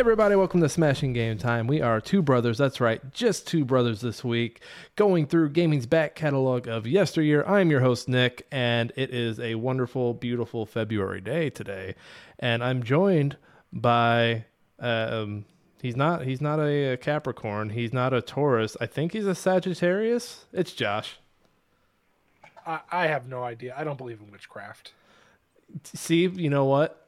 Everybody, welcome to Smashing Game Time. We are two brothers, that's right, just two brothers this week, going through gaming's back catalog of yesteryear. I'm your host, Nick, and it is a wonderful, beautiful February day today. And I'm joined by. Um, He's not. He's not a, a, Capricorn. He's not a Taurus. I think he's a Sagittarius. It's Josh. I, I have no idea. I don't believe in witchcraft. See, you know what?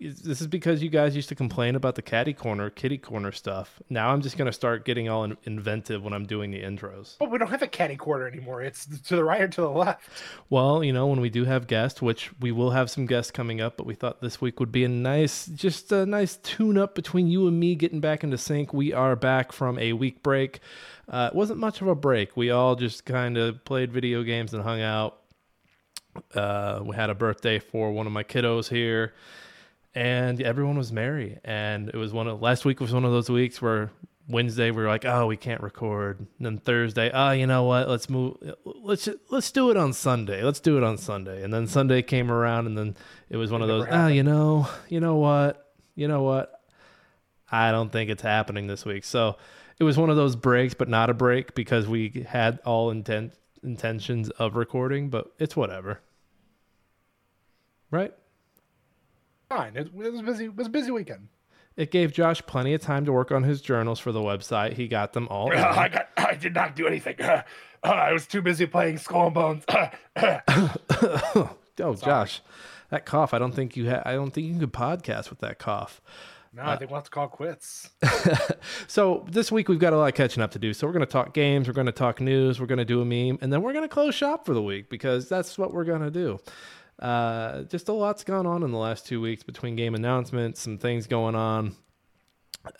This is because you guys used to complain about the caddy corner, kitty corner stuff. Now I'm just going to start getting all in- inventive when I'm doing the intros. Oh, we don't have a caddy corner anymore. It's to the right or to the left. Well, you know, when we do have guests, which we will have some guests coming up, but we thought this week would be a nice, just a nice tune up between you and me getting back into sync. We are back from a week break. Uh, it wasn't much of a break. We all just kind of played video games and hung out. Uh, we had a birthday for one of my kiddos here and everyone was merry. And it was one of last week was one of those weeks where Wednesday we were like, oh, we can't record. And then Thursday, oh, you know what? Let's move. Let's let's do it on Sunday. Let's do it on Sunday. And then Sunday came around, and then it was one it of those. Oh, you know, you know what? You know what? I don't think it's happening this week. So it was one of those breaks, but not a break because we had all intent intentions of recording. But it's whatever, right? Fine. It, it was busy. It was a busy weekend. It gave Josh plenty of time to work on his journals for the website. He got them all. I got. I did not do anything. Uh, uh, I was too busy playing Skull and Bones. oh, Josh, that cough. I don't think you had. I don't think you could podcast with that cough. No, I think we'll have to call quits. so this week we've got a lot of catching up to do. So we're going to talk games, we're going to talk news, we're going to do a meme, and then we're going to close shop for the week because that's what we're going to do. Uh, just a lot's gone on in the last two weeks between game announcements, some things going on.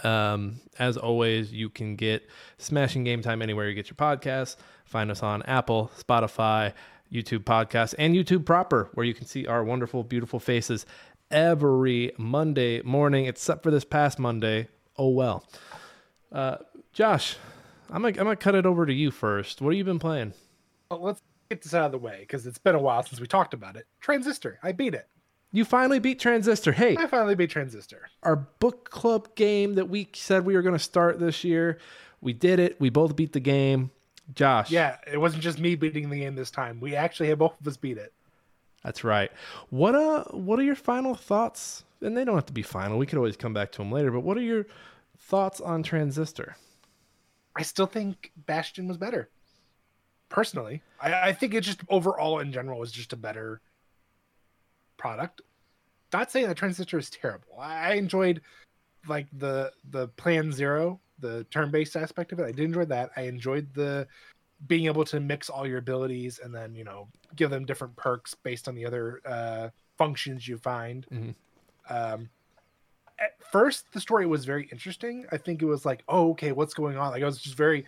Um, as always, you can get Smashing Game Time anywhere you get your podcasts. Find us on Apple, Spotify, YouTube Podcasts, and YouTube proper, where you can see our wonderful, beautiful faces every Monday morning, except for this past Monday. Oh well. Uh, Josh, I'm gonna, I'm gonna cut it over to you first. What have you been playing? Well, let's get this out of the way because it's been a while since we talked about it. Transistor, I beat it. You finally beat Transistor. Hey, I finally beat Transistor. Our book club game that we said we were going to start this year, we did it. We both beat the game. Josh. Yeah, it wasn't just me beating the game this time. We actually had both of us beat it. That's right. What uh what are your final thoughts? And they don't have to be final. We could always come back to them later, but what are your thoughts on Transistor? I still think Bastion was better personally. I, I think it just overall in general was just a better product. Not saying that Transistor is terrible. I enjoyed like the the Plan Zero, the turn based aspect of it. I did enjoy that. I enjoyed the being able to mix all your abilities and then you know give them different perks based on the other uh, functions you find. Mm-hmm. Um, at first, the story was very interesting. I think it was like, oh, okay, what's going on? Like I was just very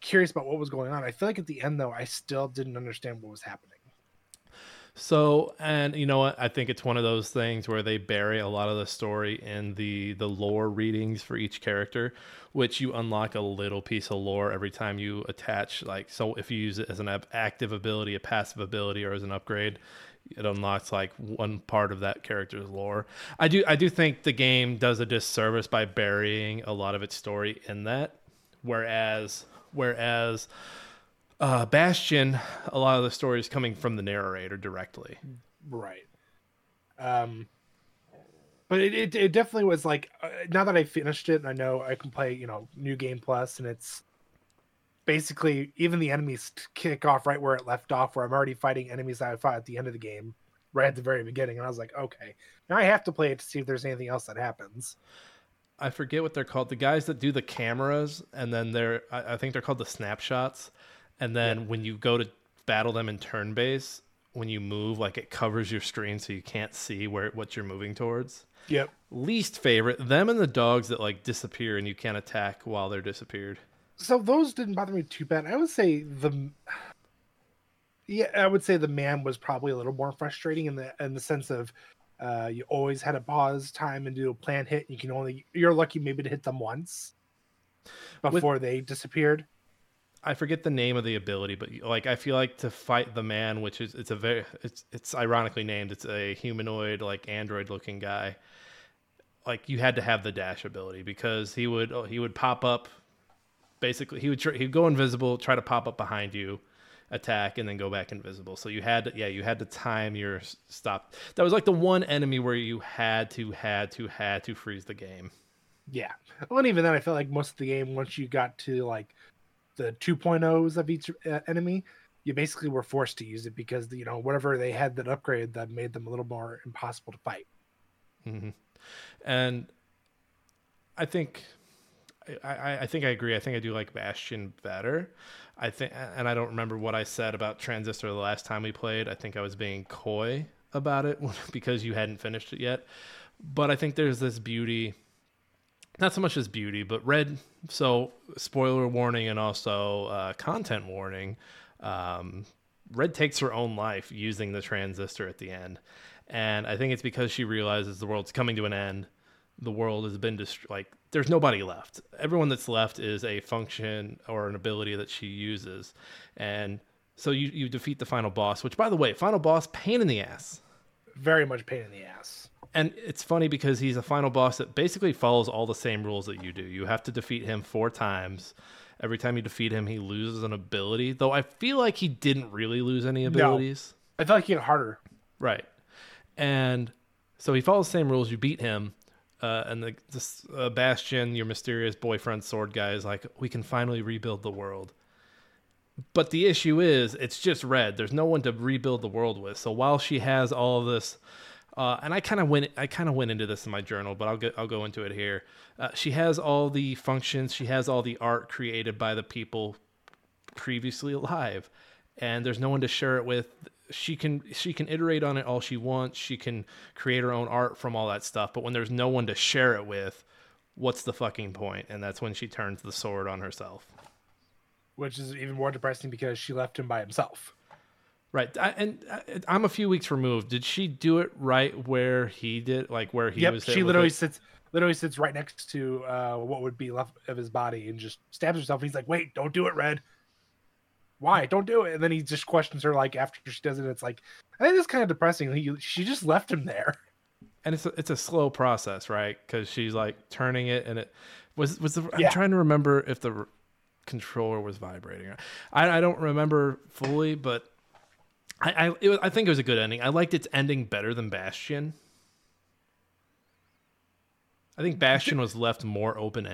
curious about what was going on. I feel like at the end though, I still didn't understand what was happening. So, and you know what? I think it's one of those things where they bury a lot of the story in the the lore readings for each character, which you unlock a little piece of lore every time you attach. Like, so if you use it as an active ability, a passive ability, or as an upgrade, it unlocks like one part of that character's lore. I do I do think the game does a disservice by burying a lot of its story in that, whereas whereas uh, Bastion, a lot of the story is coming from the narrator directly. Right. Um, but it, it, it definitely was like uh, now that I finished it, and I know I can play you know New Game Plus, and it's basically even the enemies kick off right where it left off, where I'm already fighting enemies that I fought at the end of the game, right at the very beginning, and I was like, okay, now I have to play it to see if there's anything else that happens. I forget what they're called. The guys that do the cameras, and then they're I, I think they're called the snapshots. And then yeah. when you go to battle them in turn base, when you move, like it covers your screen so you can't see where what you're moving towards. Yep. Least favorite them and the dogs that like disappear and you can't attack while they're disappeared. So those didn't bother me too bad. I would say the yeah, I would say the man was probably a little more frustrating in the in the sense of uh, you always had a pause time and do a plan hit. You can only you're lucky maybe to hit them once before With, they disappeared. I forget the name of the ability, but like I feel like to fight the man, which is it's a very it's it's ironically named. It's a humanoid like android looking guy. like you had to have the dash ability because he would he would pop up basically he would tr- he'd go invisible try to pop up behind you attack and then go back invisible. So you had to, yeah you had to time your stop. That was like the one enemy where you had to had to had to freeze the game. Yeah. Well and even then i felt like most of the game once you got to like the 2.0s of each uh, enemy you basically were forced to use it because you know whatever they had that upgrade that made them a little more impossible to fight. Mm-hmm. and i think I, I think I agree. I think I do like Bastion better. I think, and I don't remember what I said about Transistor the last time we played. I think I was being coy about it because you hadn't finished it yet. But I think there's this beauty, not so much as beauty, but red. So spoiler warning and also uh, content warning. Um, Red takes her own life using the transistor at the end, and I think it's because she realizes the world's coming to an end. The world has been dist- like there's nobody left. Everyone that's left is a function or an ability that she uses. And so you, you defeat the final boss, which by the way, final boss, pain in the ass. Very much pain in the ass. And it's funny because he's a final boss that basically follows all the same rules that you do. You have to defeat him four times. Every time you defeat him, he loses an ability. Though I feel like he didn't really lose any abilities. No, I feel like he got harder. Right. And so he follows the same rules. You beat him uh, and the this, uh, Bastion, your mysterious boyfriend sword guy, is like, we can finally rebuild the world. But the issue is, it's just red. There's no one to rebuild the world with. So while she has all of this, uh, and I kind of went, I kind of went into this in my journal, but I'll get, I'll go into it here. Uh, she has all the functions. She has all the art created by the people previously alive, and there's no one to share it with she can she can iterate on it all she wants. She can create her own art from all that stuff. But when there's no one to share it with, what's the fucking point? And that's when she turns the sword on herself. Which is even more depressing because she left him by himself. Right, I, and I, am a few weeks removed. Did she do it right where he did, like where he yep, was? She literally sits, literally sits right next to uh, what would be left of his body, and just stabs herself. he's like, "Wait, don't do it, Red why? Don't do it. And then he just questions her like after she does it. It's like I think it's kind of depressing. He, she just left him there. And it's a, it's a slow process, right? Because she's like turning it, and it was was the. I'm trying to remember if the controller was vibrating. I I don't remember fully, but I I, was, I think it was a good ending. I liked its ending better than Bastion. I think Bastion was left more open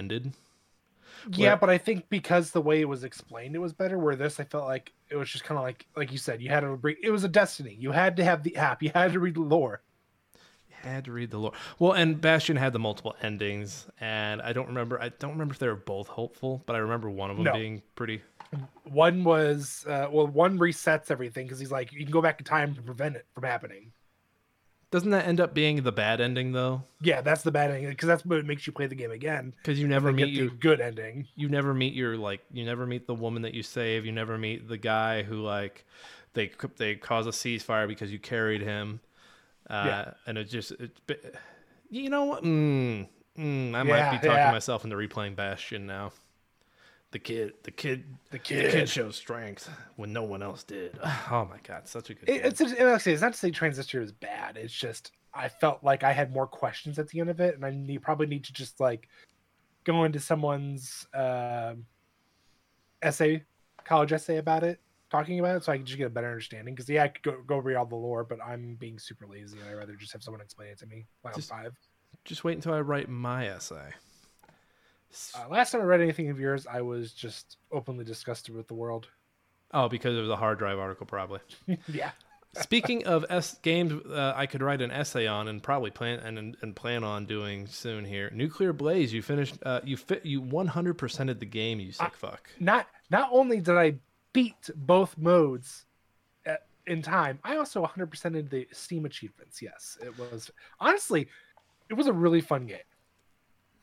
Yeah, but I think because the way it was explained, it was better. Where this, I felt like it was just kind of like, like you said, you had to bring. It was a destiny. You had to have the app. You had to read the lore. You had to read the lore. Well, and Bastion had the multiple endings, and I don't remember. I don't remember if they were both hopeful, but I remember one of them no. being pretty. One was uh, well, one resets everything because he's like, you can go back in time to prevent it from happening. Doesn't that end up being the bad ending though? Yeah, that's the bad ending because that's what makes you play the game again. Because you never meet your good ending. You never meet your like. You never meet the woman that you save. You never meet the guy who like they they cause a ceasefire because you carried him. Uh, yeah. and it just it, you know what? Mm, mm, I might be talking yeah. myself into replaying Bastion now the kid, the kid, the kid, the kid shows strength when no one else did. Oh my god, such a good. It, it's, it's it's not to say Transistor is bad. It's just I felt like I had more questions at the end of it, and I need, probably need to just like go into someone's uh, essay, college essay about it, talking about it, so I can just get a better understanding. Because yeah, I could go, go read all the lore, but I'm being super lazy, and I'd rather just have someone explain it to me. just, five. Just wait until I write my essay. Uh, last time I read anything of yours, I was just openly disgusted with the world. Oh, because it was a hard drive article, probably. yeah. Speaking of S- games, uh, I could write an essay on and probably plan and, and plan on doing soon here. Nuclear Blaze, you finished. Uh, you fit. You one hundred percented the game. You sick uh, fuck. Not not only did I beat both modes at, in time, I also one hundred percented the Steam achievements. Yes, it was honestly, it was a really fun game.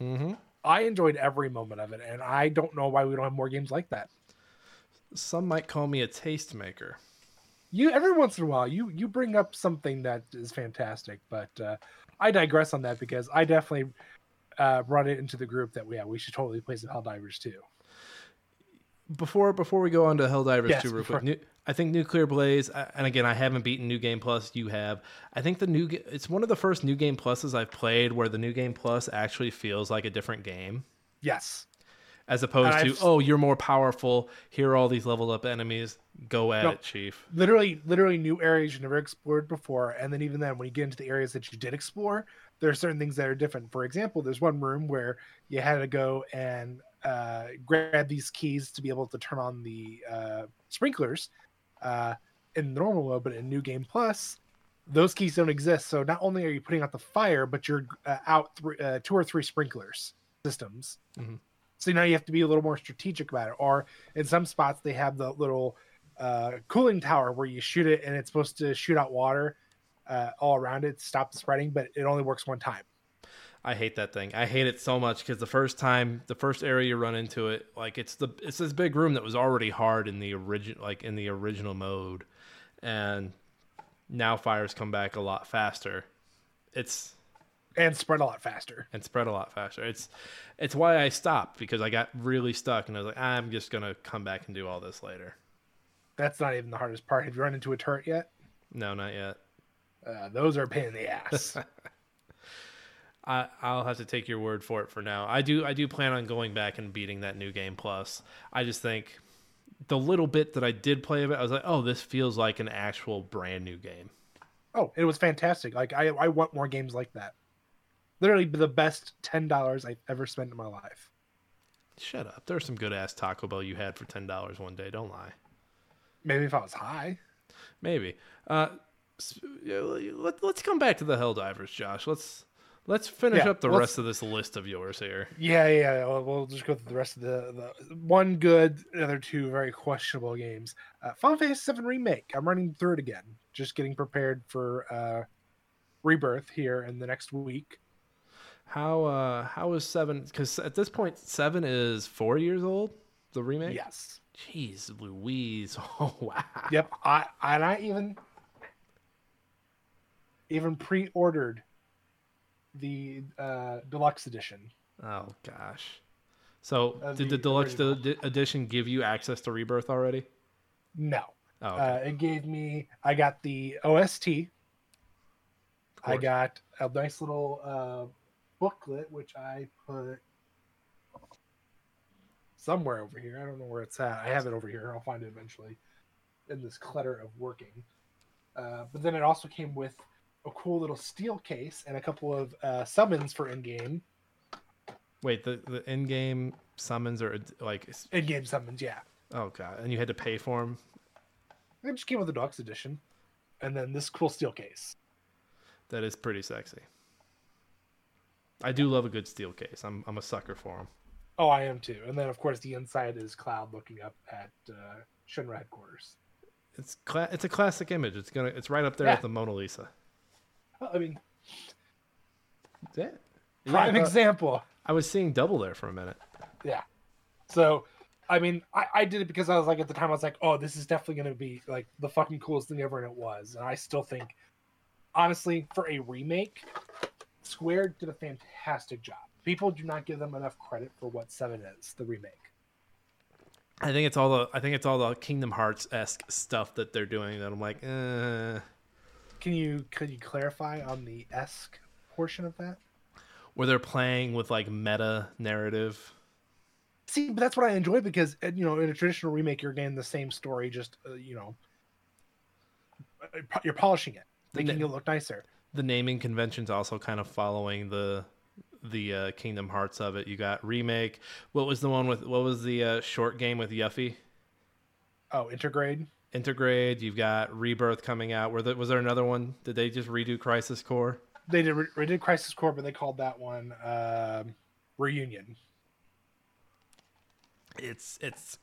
Mm-hmm. I enjoyed every moment of it, and I don't know why we don't have more games like that. Some might call me a tastemaker. You every once in a while you you bring up something that is fantastic, but uh, I digress on that because I definitely uh, brought it into the group that yeah we should totally play some Helldivers 2. Before before we go on to Helldivers Yes, 2 real before- quick. Nu- I think Nuclear Blaze, and again, I haven't beaten New Game Plus. You have. I think the new it's one of the first New Game Pluses I've played where the New Game Plus actually feels like a different game. Yes. As opposed to, oh, you're more powerful. Here are all these leveled up enemies. Go at No. it, Chief. Literally, literally new areas you never explored before, and then even then, when you get into the areas that you did explore, there are certain things that are different. For example, there's one room where you had to go and uh, grab these keys to be able to turn on the uh, sprinklers uh, in normal mode, but in New Game Plus, those keys don't exist. So not only are you putting out the fire, but you're uh, out three, uh, two or three sprinklers systems. Mhm. So now you have to be a little more strategic about it. Or in some spots, they have the little uh, cooling tower where you shoot it and it's supposed to shoot out water uh, all around it stop the spreading, but it only works one time. I hate that thing. I hate it so much because the first time, the first area you run into it, like it's the it's this big room that was already hard in the original, like in the original mode, and now fires come back a lot faster. It's And spread a lot faster. and spread a lot faster. It's it's why I stopped because I got really stuck and I was like, I'm just gonna come back and do all this later. That's not even the hardest part. Have you run into a turret yet? No, not yet. Uh, those are a pain in the ass. I I'll have to take your word for it for now. I do I do plan on going back and beating that new game plus. I just think the little bit that I did play of it, I was like, oh, this feels like an actual brand new game. oh, it was fantastic. Like I, I want more games like that. Literally the best ten dollars I've ever spent in my life. Shut up. There's some good ass Taco Bell you had for ten dollars one day. Don't lie. Maybe if I was high. Maybe. Uh, let, let's come back to the Helldivers, Josh. Let's let's finish Yeah, up the rest of this list of yours here. Yeah, yeah. We'll, we'll just go through the rest of the, the one good, the other two very questionable games. Uh, Final Fantasy VII Remake. I'm running through it again. Just getting prepared for uh, Rebirth here in the next week. How uh how is seven? Because at this point, seven is four years old. The remake. Yes. Jeez, Louise. Oh wow. Yep. I and I even even pre-ordered the uh, deluxe edition. Oh gosh. So Of did the, the deluxe edition give you access to Rebirth already? No. Oh, okay. Uh, it gave me. I got the OST. I got a nice little uh, booklet, which I put somewhere over here. I don't know where it's at. I have it over here. I'll find it eventually in this clutter of working. Uh, but then it also came with a cool little steel case and a couple of uh, summons for in-game. Wait, the the in-game summons are like In-game summons, yeah. oh god, and you had to pay for them. It just came with the deluxe edition, and then this cool steel case. That is pretty sexy. I do love a good steel case. I'm I'm a sucker for them. Oh, I am too. And then, of course, the inside is Cloud looking up at uh, Shinra headquarters. It's cla- it's a classic image. It's gonna it's right up there Yeah. with the Mona Lisa. I mean, Yeah. prime Yeah, example. I was seeing double there for a minute. Yeah. So, I mean, I, I did it because I was like, at the time, I was like, oh, this is definitely going to be like the fucking coolest thing ever. And it was. And I still think, honestly, for a remake, Square did a fantastic job. People do not give them enough credit for what 7 is, the remake. I think it's all the I think it's all the Kingdom Hearts esque stuff that they're doing that I'm like, eh. Can you could you clarify on the esque portion of that? where they're playing with like meta narrative. See, but that's what I enjoy because uh, you know, in a traditional remake, you're getting the same story, just uh, you know, uh, you're polishing it, making it look nicer. The naming convention's also kind of following the the uh, Kingdom Hearts of it. You got remake. What was the one with? What was the uh, short game with Yuffie? Oh, intergrade. Intergrade. You've got Rebirth coming out. Were there, was there another one? Did they just redo Crisis Core? They did they did Crisis Core, but they called that one um, Reunion. It's it's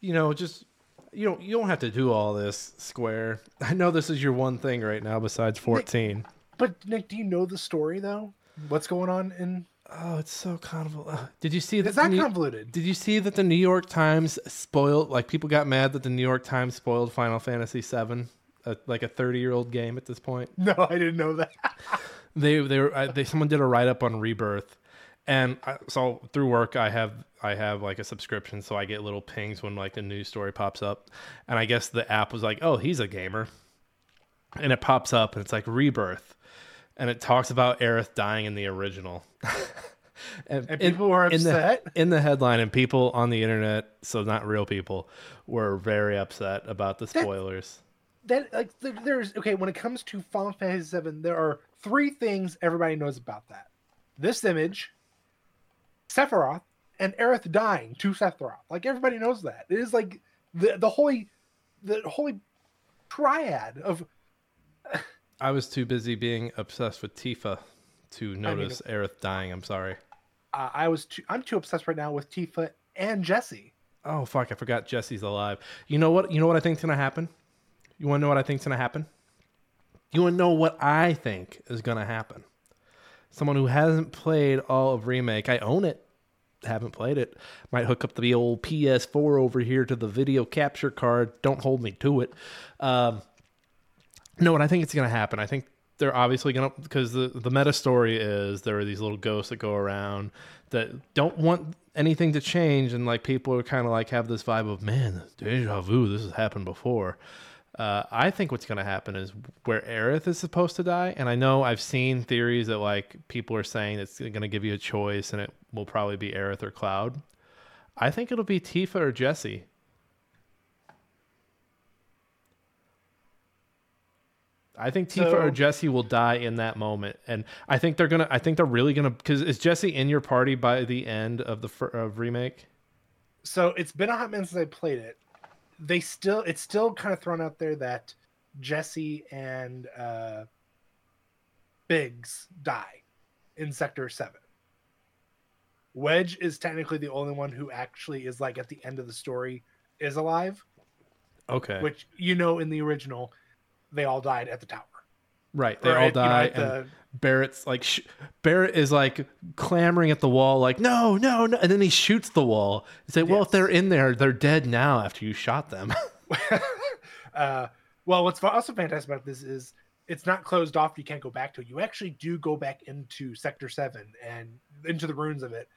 you know just you don't you don't have to do all this Square. I know this is your one thing right now besides fourteen. But Nick, do you know the story though? What's going on in? Oh, it's so convoluted. Did you see that? It's not the New- convoluted. Did you see that the New York Times spoiled? Like people got mad that the New York Times spoiled Final Fantasy VII, a, like a thirty-year-old game at this point. No, I didn't know that. They they were uh, they someone did a write up on Rebirth, And I, so through work, I have I have like a subscription, so I get little pings when like a news story pops up. And I guess the app was like, "Oh, he's a gamer," and it pops up, and it's like Rebirth, and it talks about Aerith dying in the original. and, and, people in, were upset in the, in the, headline, and people on the internet, so not real people, were very upset about the spoilers. That, that like there's okay when it comes to Final Fantasy VII, there are three things everybody knows about that: this image, Sephiroth, and Aerith dying to Sephiroth. Like everybody knows that. It is like the the holy the holy triad of. I was too busy being obsessed with Tifa to notice I mean, Aerith dying. I'm sorry. Uh, I was too, I'm too obsessed right now with Tifa and Jessie. Oh fuck! I forgot Jessie's alive. You know what? You know what I think's gonna happen. You want to know what I think's gonna happen? You want to know what I think is gonna happen? Someone who hasn't played all of remake. I own it. Haven't played it. Might hook up the old PS4 over here to the video capture card. Don't hold me to it. Um, no, what I think it's gonna happen. I think they're obviously gonna because the the meta story is there are these little ghosts that go around that don't want anything to change and like people are kind of like have this vibe of man deja vu this has happened before uh, I think what's going to happen is where Aerith is supposed to die, and I know I've seen theories that like people are saying it's going to give you a choice, and it will probably be Aerith or Cloud. I think it'll be Tifa or Jessie. I think Tifa so, or Jessie will die in that moment, and I think they're gonna. I think they're really gonna. Because is Jessie in your party by the end of the of remake? So it's been a hot minute since I played it. They still, it's still kind of thrown out there that Jessie and uh, Biggs die in Sector Seven. Wedge is technically the only one who actually is like at the end of the story is alive. Okay. Which you know in the original they all died at the tower. Right, they or all at, die, you know, and the... Barret's like sh- Barret is like clamoring at the wall, like no, no, no, and then he shoots the wall. He say, "Well, yes. if they're in there, they're dead now after you shot them." uh, well, what's also fantastic about this is it's not closed off. You can't go back to it. You actually do go back into Sector Seven and into the ruins of it,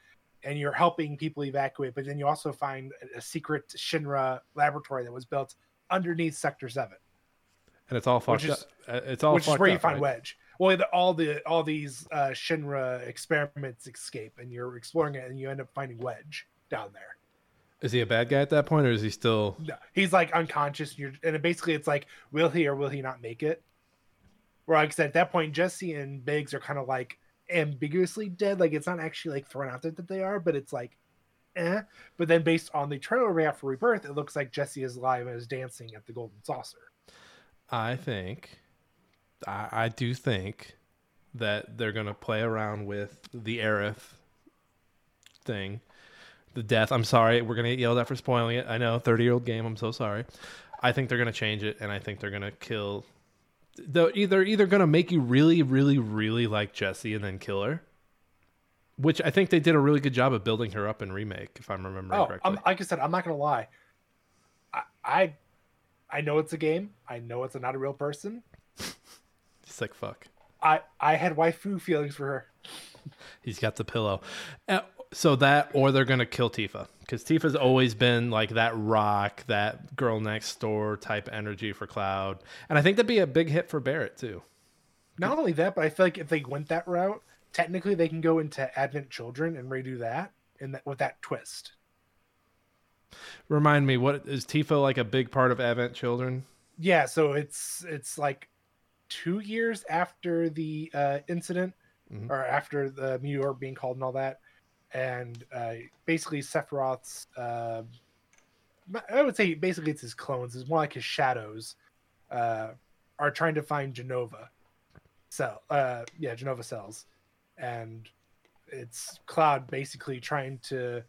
and you're helping people evacuate. But then you also find a secret Shinra laboratory that was built underneath Sector Seven and it's all fucked is, up. Uh, it's all which is where you find right? Wedge. Well, the, all the all these uh, Shinra experiments escape, and you're exploring it, and you end up finding Wedge down there. Is he a bad guy at that point, or is he still? No, he's like unconscious. And, you're, and basically, it's like, will he or will he not make it? Where, like I said, at that point, Jessie and Biggs are kind of like ambiguously dead. Like it's not actually like thrown out there that they are, but it's like, eh. But then, based on the trailer we have for Rebirth, it looks like Jessie is alive and is dancing at the Golden Saucer. I think, I, I do think that they're going to play around with the Aerith thing. The death. I'm sorry. We're going to get yelled at for spoiling it. I know. 30 year old game. I'm so sorry. I think they're going to change it, and I think they're going to kill. They're either either going to make you really, really, really like Jessie and then kill her, which I think they did a really good job of building her up in remake, if I'm remembering oh, correctly. I'm, like I said, I'm not going to lie. I, I I know it's a game. I know it's not a real person. He's like fuck. I I had waifu feelings for her. He's got the pillow. Uh, so that, or they're gonna kill Tifa because Tifa's always been like that rock, that girl next door type energy for Cloud, and I think that'd be a big hit for Barret too. Not only that, but I feel like if they went that route, technically they can go into Advent Children and redo that, and that with that twist. Remind me, what is Tifa like a big part of Advent Children? Yeah, so it's it's like two years after the uh, incident, mm-hmm. or after the meteor being called and all that, and uh, basically Sephiroth's. Uh, I would say basically it's his clones. It's more like his shadows. Uh, are trying to find Jenova cell. Uh, yeah, Jenova cells, and it's Cloud basically trying to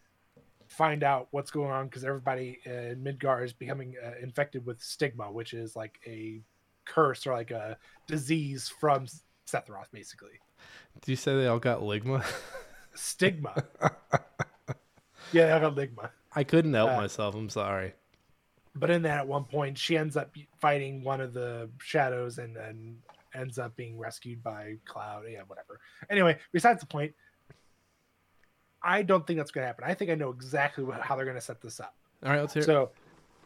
find out what's going on because everybody in Midgar is becoming uh, infected with stigma, which is like a curse or like a disease from Sephiroth, basically. Do you say they all got ligma? Stigma. yeah, they all got ligma. I couldn't help uh, myself. I'm sorry. But in that, at one point, she ends up fighting one of the shadows and then ends up being rescued by Cloud. Yeah, whatever. Anyway, besides the point, I don't think that's going to happen. I think I know exactly how they're going to set this up. All right, let's hear. it. So,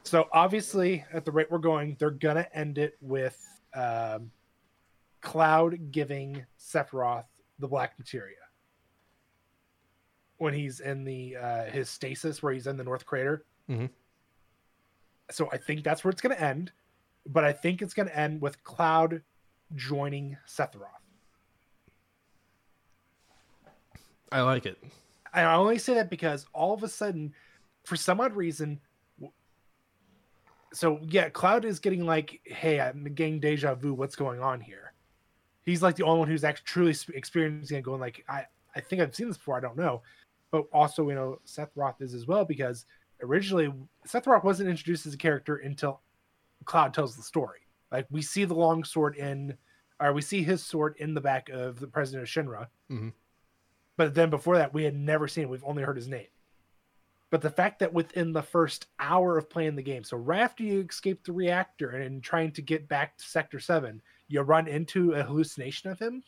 so obviously, at the rate we're going, they're gonna end it with um, Cloud giving Sephiroth the Black Materia when he's in the uh, his stasis, where he's in the North Crater. Mm-hmm. So I think that's where it's gonna end, but I think it's gonna end with Cloud joining Sephiroth. I like it. I only say that because all of a sudden, for some odd reason, so yeah, Cloud is getting like, "Hey, I'm getting deja vu. What's going on here?" He's like the only one who's actually truly experiencing it, going like, "I, I think I've seen this before. I don't know." But also, you know, Sephiroth is as well because originally Sephiroth wasn't introduced as a character until Cloud tells the story. Like we see the long sword in, or we see his sword in the back of the president of Shinra. Mhm. But then before that, we had never seen it. We've only heard his name. But the fact that within the first hour of playing the game, so right after you escape the reactor and, and trying to get back to Sector 7, you run into a hallucination of him,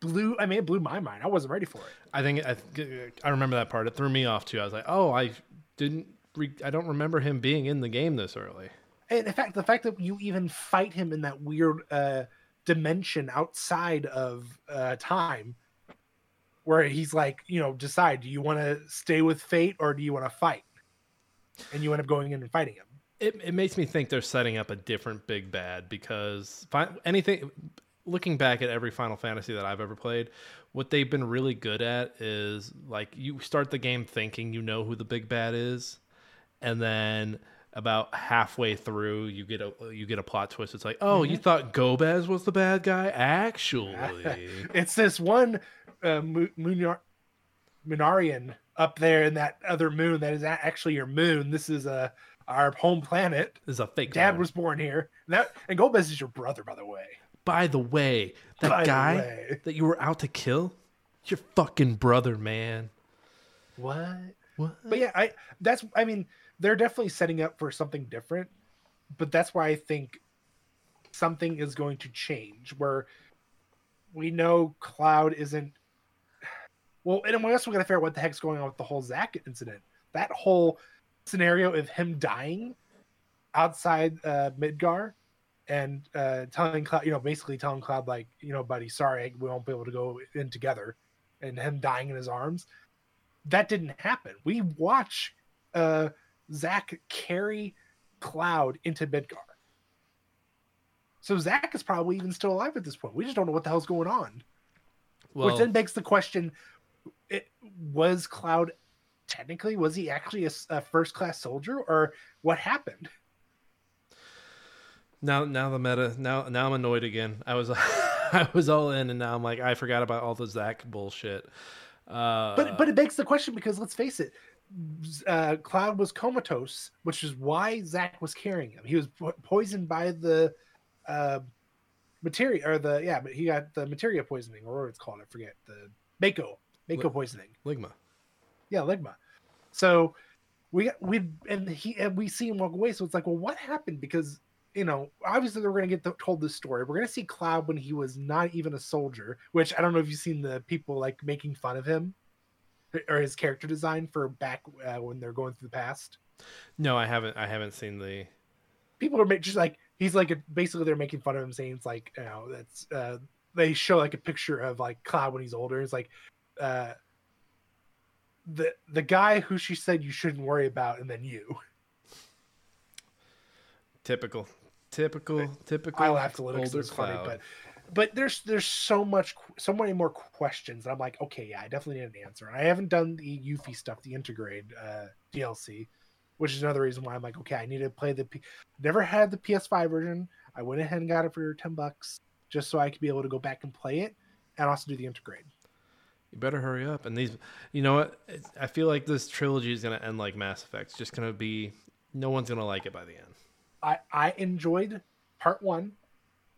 blew, I mean, it blew my mind. I wasn't ready for it. I think I, I remember that part. It threw me off too. I was like, oh, I didn't. Re- I don't remember him being in the game this early. And in fact, the fact that you even fight him in that weird uh, dimension outside of uh, time, where he's like, you know, decide do you want to stay with fate or do you want to fight? And you end up going in and fighting him. It, it makes me think they're setting up a different big bad because fi- anything looking back at every Final Fantasy that I've ever played, what they've been really good at is like you start the game thinking you know who the big bad is, and then about halfway through you get a you get a plot twist. It's like, oh, you mm-hmm. thought Golbez was the bad guy? Actually, It's this one uh, Munar- Munarian up there in that other moon that is actually your moon. This is uh, our home planet. this is a fake. Dad one. was born here. And That and Golbez is your brother, by the way. By the way, that By guy way. that you were out to kill, your fucking brother, man. What? What? But yeah, I that's I mean they're definitely setting up for something different, but that's why I think something is going to change where we know Cloud isn't well, and we also got to figure out what the heck's going on with the whole Zack incident. That whole scenario of him dying outside uh, Midgar and uh, telling Cloud, you know, basically telling Cloud like, you know, buddy, sorry, we won't be able to go in together, and him dying in his arms. That didn't happen. We watch uh, Zack carry Cloud into Midgar. So Zack is probably even still alive at this point. We just don't know what the hell's going on. Well, Which then begs the question: it, Was Cloud technically was he actually a, a first class soldier, or what happened? Now, now the meta. Now, now I'm annoyed again. I was, I was all in, and now I'm like, I forgot about all the Zack bullshit. Uh, But but it begs the question because let's face it, uh, Cloud was comatose, which is why Zack was carrying him. He was po- poisoned by the uh, materia, or the yeah, but he got the materia poisoning, or what it's called. I forget the Mako Mako Li- poisoning. Ligma. Yeah, Ligma. So we we and he and we see him walk away. So it's like, well, what happened? Because you know, obviously we're gonna get the, told this story. We're gonna see Cloud when he was not even a soldier. Which I don't know if you've seen the people like making fun of him or his character design for back uh, when they're going through the past. No, I haven't. I haven't seen the. People are just like he's like a, basically they're making fun of him, saying it's like you know that's uh, they show like a picture of like Cloud when he's older. It's like uh, the the guy who she said you shouldn't worry about, and then you. Typical, typical, typical. I laughed a little because older it's funny, but but there's there's so much so many more questions. I'm like, okay, yeah, I definitely need an answer. And I haven't done the Yuffie stuff, the Intergrade uh, DLC, which is another reason why I'm like, okay, I need to play the. P- Never had the PS5 version. I went ahead and got it for ten bucks just so I could be able to go back and play it, and also do the Intergrade. You better hurry up. And these, you know what? It's, I feel like this trilogy is gonna end like Mass Effect. It's just gonna be, no one's gonna like it by the end. I I enjoyed part one.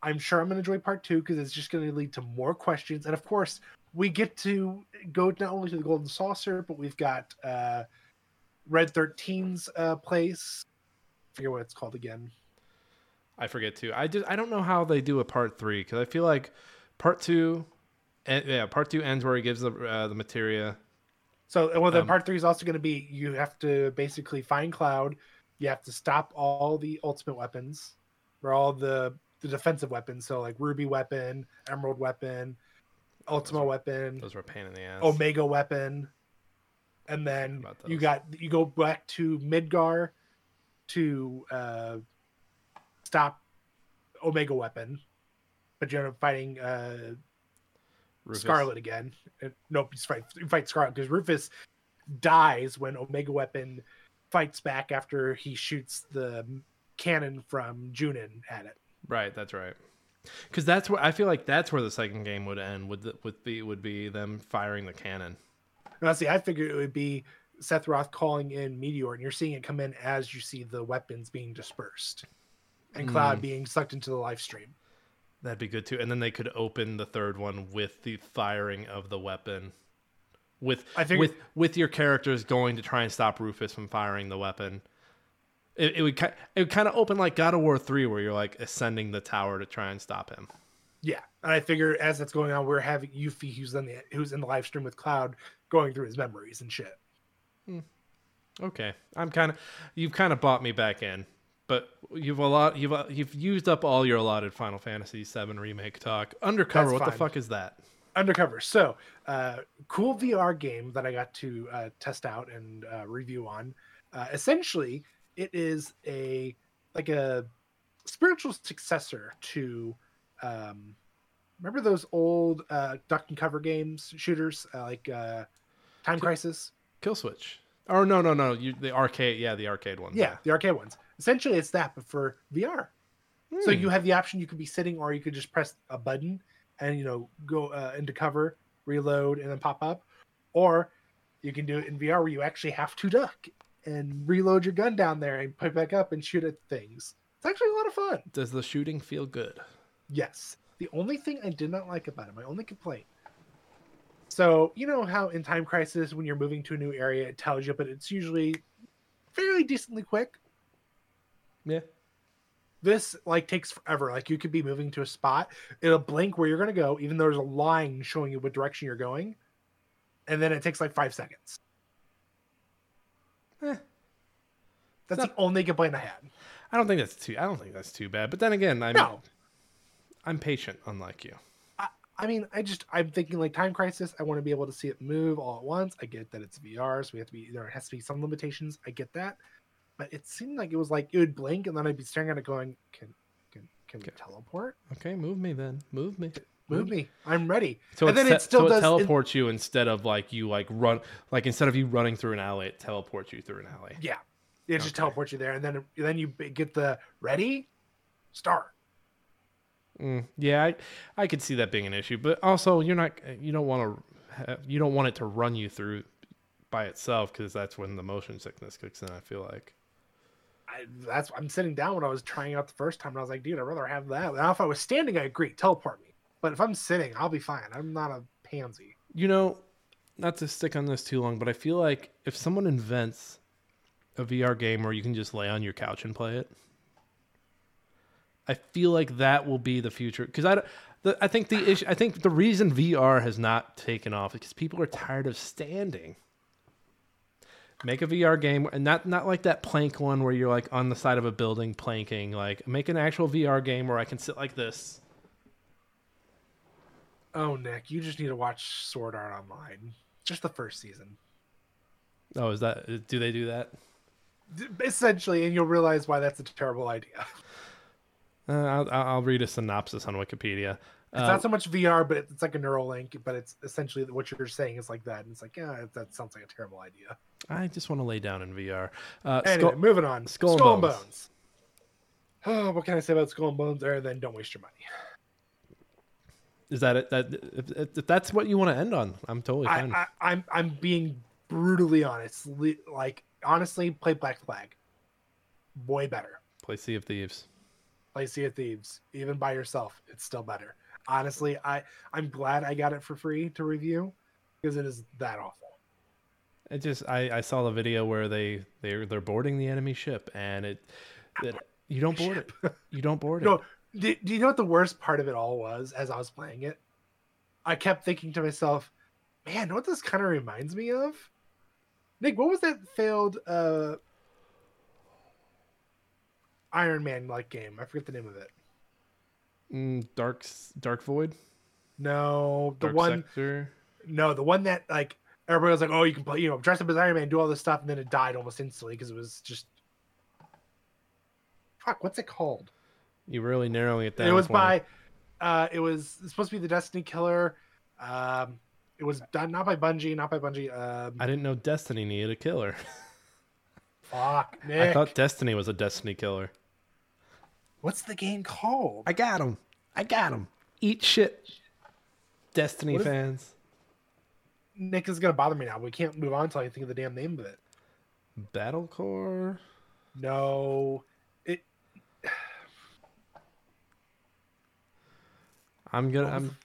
I'm sure I'm going to enjoy part two because it's just going to lead to more questions. And of course, we get to go not only to the Golden Saucer, but we've got uh, Red 13's uh, place. I forget what it's called again. I forget too. I just I don't know how they do a part three because I feel like part two, and yeah, part two ends where he gives the uh, the materia, So well, then Um, part three is also going to be you have to basically find Cloud. You have to stop all the ultimate weapons, or all the the defensive weapons. So like Ruby weapon, Emerald weapon, Ultima are- weapon, Those were a pain in the ass. Omega weapon, and then you got you go back to Midgar to uh, stop Omega weapon, but you end up fighting uh, Rufus. Scarlet again. Nope, you fight you fight Scarlet because Rufus dies when Omega Weapon fights back after he shoots the cannon from Junon at it. Right, that's right. Because that's where I feel like that's where the second game would end. Would the, would be would be them firing the cannon. Now, see, I figured it would be Sephiroth calling in Meteor, and you're seeing it come in as you see the weapons being dispersed, and Cloud Mm. being sucked into the Lifestream. That'd be good too. And then they could open the third one with the firing of the weapon. With I think- with with your characters going to try and stop Rufus from firing the weapon. It, it would it would kind of open like God of War three, where you're like ascending the tower to try and stop him. Yeah, and I figure as that's going on, we're having Yuffie, who's in the who's in the Lifestream with Cloud, going through his memories and shit. Hmm. Okay, I'm kind of you've kind of bought me back in, but you've a lot you've uh, you've used up all your allotted Final Fantasy VII remake talk. Undercover, That's what the fuck is that? undercover so uh cool vr game that i got to uh test out and uh, review on uh, essentially it is a like a spiritual successor to um remember those old uh duck and cover games shooters uh, like uh time crisis Kill Switch. Oh no, no, no, you, the arcade. Yeah, the arcade ones. yeah the arcade ones essentially it's that but for vr so Hmm. you have the option you could be sitting or you could just press a button and you know go uh, into cover reload and then pop up. Or you can do it in vr where you actually have to duck and reload your gun down there and put it back up and shoot at things. It's actually a lot of fun. Does the shooting feel good? yes. The only thing i did not like about it my only complaint. So you know how in time crisis when you're moving to a new area it tells you but it's usually fairly decently quick Yeah. this like takes forever. Like you could be moving to a spot, it'll blink where you're gonna go, even though there's a line showing you what direction you're going, and then it takes like five seconds. Eh. That's Not- the only complaint I had. I don't think that's too. I don't think that's too bad. But then again, I'm No, I'm patient, unlike you. I mean, I just I'm thinking like Time Crisis. I want to be able to see it move all at once. I get that it's VR, so we have to be there has to be some limitations. I get that, but it seemed like it was like it would blink, and then I'd be staring at it, going, "Can can can we Okay. teleport? Okay, move me then. Move me. Move me! I'm ready." So and then te- it still so does. it it- teleports you instead of like you like run like instead of you running through an alley, it teleports you through an alley. Yeah, it just Okay. teleports you there, and then then you get the ready, start. Mm, yeah, I I could see that being an issue, but also you're not you don't want to you don't want it to run you through by itself because that's when the motion sickness kicks in. I feel like. I, that's I'm sitting down when I was trying out the first time, and I was like, dude, I'd rather have that. Now, if I was standing, I agree, teleport me. But if I'm sitting, I'll be fine. I'm not a pansy. You know, not to stick on this too long, but I feel like if someone invents a VR game where you can just lay on your couch and play it, I feel like that will be the future. Because I, the, I think the issue, I think the reason VR has not taken off is because people are tired of standing. Make a VR game, and not not like that plank one where you're like on the side of a building planking. Like, make an actual VR game where I can sit like this. Oh, Nick, you just need to watch Sword Art Online. Just the first season, Oh, is that? Do they do that? Essentially, and you'll realize why that's a terrible idea. Uh, I'll, I'll I'll read a synopsis on Wikipedia. It's Uh, not so much VR, but it's like a neural link. But it's essentially what you're saying is like that, and it's like, yeah, that sounds like a terrible idea. I just want to lay down in VR. Uh, Anyway, Skull- moving on. Skull Skull, and Bones. Bones. Oh, what can I say about Skull and Bones? Other than don't waste your money. is that it? That if, if that's what you want to end on, I'm totally fine. I, I'm I'm being brutally honest. Like honestly, play Black Flag. Way better. Play Sea of Thieves. Play Sea of Thieves. Even by yourself, it's still better. Honestly, I I'm glad I got it for free to review because it is that awful. It just I, I saw the video where they they they're boarding the enemy ship and it, it you don't board it. You don't board it. No, do, do you know what the worst part of it all was? As I was playing it, I kept thinking to myself, "Man, what this kind of reminds me of? Nick, what was that failed uh Iron Man like game? I forget the name of it. Mm, Dark Dark Void. No, the Dark one Sector. no, the one that like everybody was like, "Oh, you can play, you know, dress up as Iron Man, do all this stuff," and then it died almost instantly because it was just fuck. What's it called? You're really narrowing it down. it was for by, uh, it was supposed to be the Destiny Killer. Um, it was done not by Bungie, not by Bungie. Um, I didn't know Destiny needed a killer. fuck, Nick. I thought Destiny was a Destiny killer. What's the game called? I got him. I got him. Eat shit. Destiny is- fans. Nick is gonna bother me now. We can't move on until I think of the damn name of it. Battlecore. No, it. I'm gonna. I'm.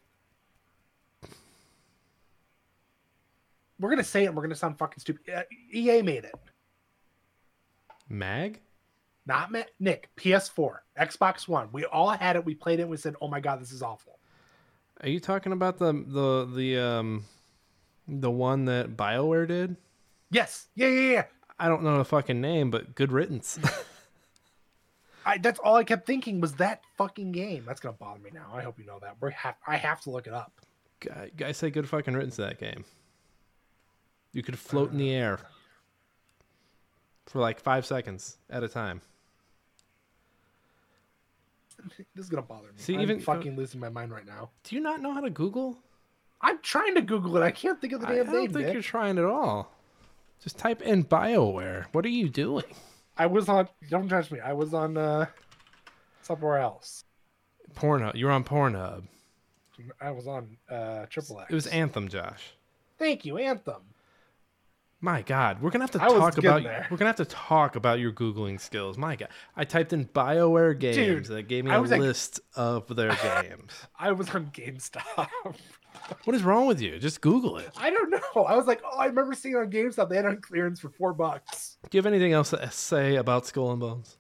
We're gonna say it. and We're gonna sound fucking stupid. Uh, EA made it. Mag. Not Ma- Nick. PS4, Xbox One. We all had it. We played it. We said, "Oh my god, this is awful." Are you talking about the the the um the one that Bioware did? Yes. Yeah. Yeah. Yeah. I don't know the fucking name, but good riddance. I, that's all I kept thinking was that fucking game. That's gonna bother me now. I hope you know that. We have. I have to look it up. guy, guy say good fucking riddance to that game. You could float in the air for like five seconds at a time. This is gonna bother me. See, I'm even- fucking losing my mind right now. Do you not know how to Google? I'm trying to Google it. I can't think of the I, I damn don't name. think Nick. you're trying at all. Just type in Bioware. What are you doing? I was on. Don't touch me. I was on uh, somewhere else. Pornhub. You're on Pornhub. I was on uh, Triple X. It was Anthem, Josh. Thank you, Anthem. My God, we're gonna have to I talk about. there. We're gonna have to talk about your googling skills. My God, I typed in Bioware games. Dude, that gave me a list of their games. I was on GameStop. What is wrong with you? Just Google it. I don't know. I was like, oh, I remember seeing on GameStop they had on clearance for four bucks. Do you have anything else to say about Skull and Bones?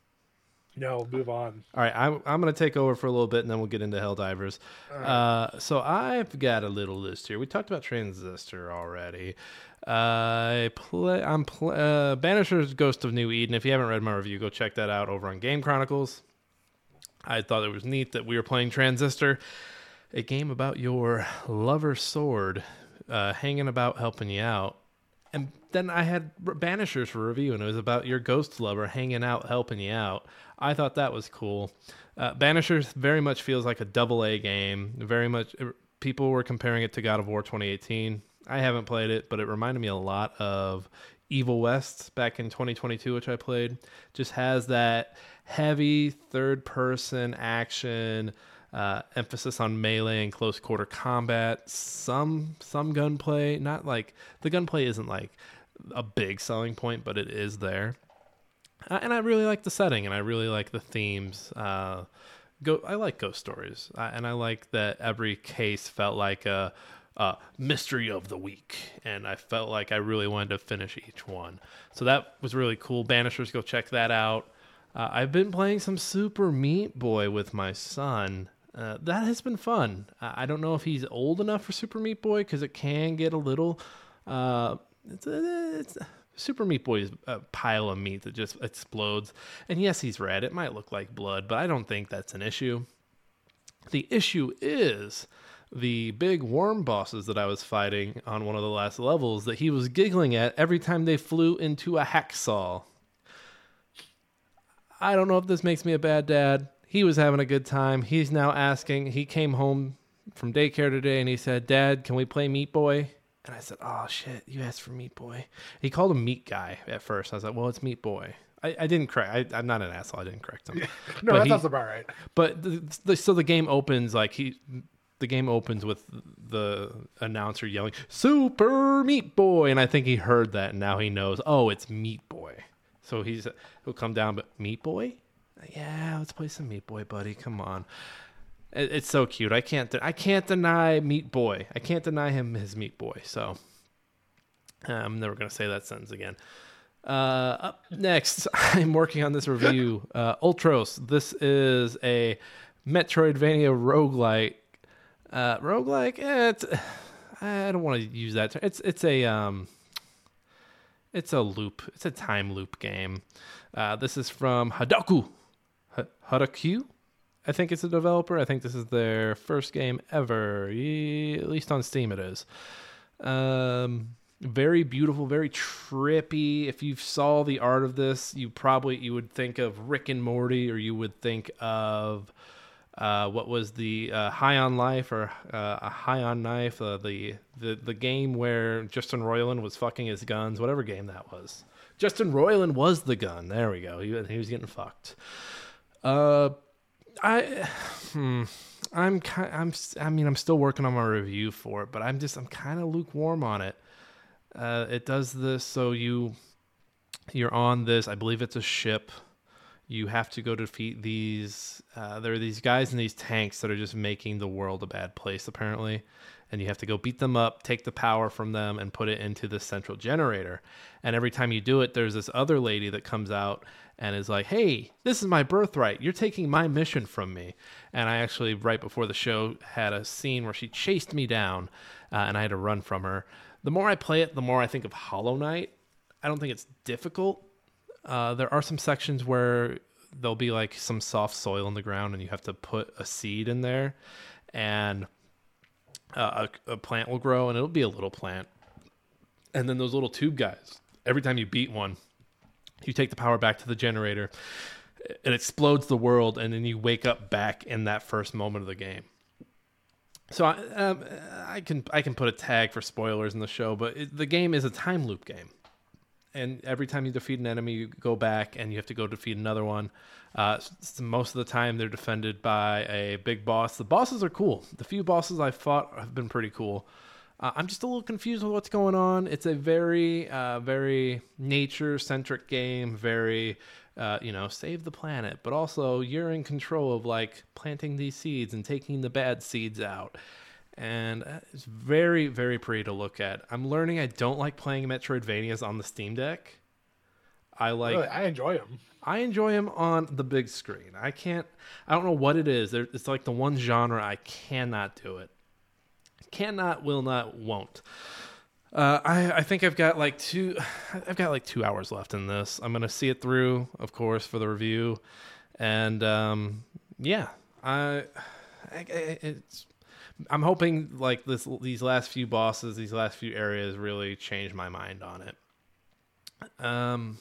No, move on. All right, I'm, I'm going to take over for a little bit and then we'll get into Helldivers. Uh, so I've got a little list here. We talked about Transistor already. I play. I'm pl- uh, Banisher's Ghost of New Eden. If you haven't read my review, go check that out over on Game Chronicles. I thought it was neat that we were playing Transistor, a game about your lover sword uh, hanging about helping you out. And then I had Banishers for review, and it was about your ghost lover hanging out, helping you out. I thought that was cool. Uh, Banishers very much feels like a double A game. Very much, people were comparing it to God of War 2018. I haven't played it, but it reminded me a lot of Evil West back in 2022, which I played. Just has that heavy third person action, uh, emphasis on melee and close quarter combat, some some gunplay. Not like the gunplay isn't like a big selling point, but it is there. Uh, and I really like the setting, and I really like the themes. Uh, go, I like ghost stories, uh, and I like that every case felt like a, a mystery of the week, and I felt like I really wanted to finish each one. So that was really cool. Banishers, go check that out. Uh, I've been playing some Super Meat Boy with my son. Uh, that has been fun. I don't know if he's old enough for Super Meat Boy because it can get a little. Uh, it's, it's Super Meat Boy is a pile of meat that just explodes. And yes, he's red. It might look like blood, but I don't think that's an issue. The issue is the big worm bosses that I was fighting on one of the last levels that he was giggling at every time they flew into a hacksaw. I don't know if this makes me a bad dad. He was having a good time. He's now asking. He came home from daycare today and he said, Dad, can we play Meat Boy? And I said, Oh shit, you asked for Meat Boy. He called him Meat Guy at first. I was like, Well, it's Meat Boy. I, I didn't correct. I, I'm not an asshole. I didn't correct him. No, But that he- sounds about right. But the, the, so the game opens like he, the game opens with the announcer yelling "Super Meat Boy," and I think he heard that, and now he knows. Oh, it's Meat Boy. So he's he'll come down, but Meat Boy, yeah, let's play some Meat Boy, buddy. Come on. It, it's so cute. I can't. De- I can't deny Meat Boy. I can't deny him his Meat Boy. So I'm never gonna say that sentence again. Uh, up next, I'm working on this review. Uh, Ultros. This is a Metroidvania roguelike. Uh, roguelike. Eh, it's, I don't want to use that. Term. It's it's a um. It's a loop. It's a time loop game. Uh, this is from Hadoque. H- Hadoque? I think it's a developer. I think this is their first game ever. At least on Steam, it is. Um, very beautiful, very trippy. If you saw the art of this, you probably you would think of Rick and Morty, or you would think of uh, what was the uh, High on Life or uh, a High on Knife, uh, the the the game where Justin Roiland was fucking his guns, whatever game that was. Justin Roiland was the gun. There we go. He, he was getting fucked. Uh, I, hmm, I'm kind. I'm. I mean, I'm still working on my review for it, but I'm just. I'm kind of lukewarm on it. Uh, it does this so you, you're on this. I believe it's a ship. You have to go defeat these. Uh, there are these guys in these tanks that are just making the world a bad place, apparently. And you have to go beat them up, take the power from them, and put it into the central generator. And every time you do it, there's this other lady that comes out and is like, "Hey, this is my birthright. You're taking my mission from me." And I actually, right before the show, had a scene where she chased me down, uh, and I had to run from her. The more I play it, the more I think of Hollow Knight. I don't think it's difficult. Uh, there are some sections where there'll be like some soft soil in the ground, and you have to put a seed in there, and uh, a, a plant will grow, and it'll be a little plant. And then those little tube guys, every time you beat one, you take the power back to the generator. And it explodes the world, and then you wake up back in that first moment of the game. So I, um, I can I can put a tag for spoilers in the show, but it, the game is a time loop game, and every time you defeat an enemy, you go back and you have to go defeat another one. Uh, most of the time, they're defended by a big boss. The bosses are cool. The few bosses I've fought have been pretty cool. Uh, I'm just a little confused with what's going on. It's a very, uh, very nature-centric game. Very, uh, you know, save the planet, but also you're in control of like planting these seeds and taking the bad seeds out. And uh, it's very, very pretty to look at. I'm learning I don't like playing Metroidvanias on the Steam Deck. I like Really, I enjoy them. I enjoy them on the big screen. I can't. I don't know what it is. There, it's like the one genre I cannot do it. Cannot, will not, won't. Uh, I I think I've got like two. I've got like two hours left in this. I'm gonna see it through, of course, for the review, and um, yeah, I, I it's. I'm hoping like this these last few bosses, these last few areas really change my mind on it. Um,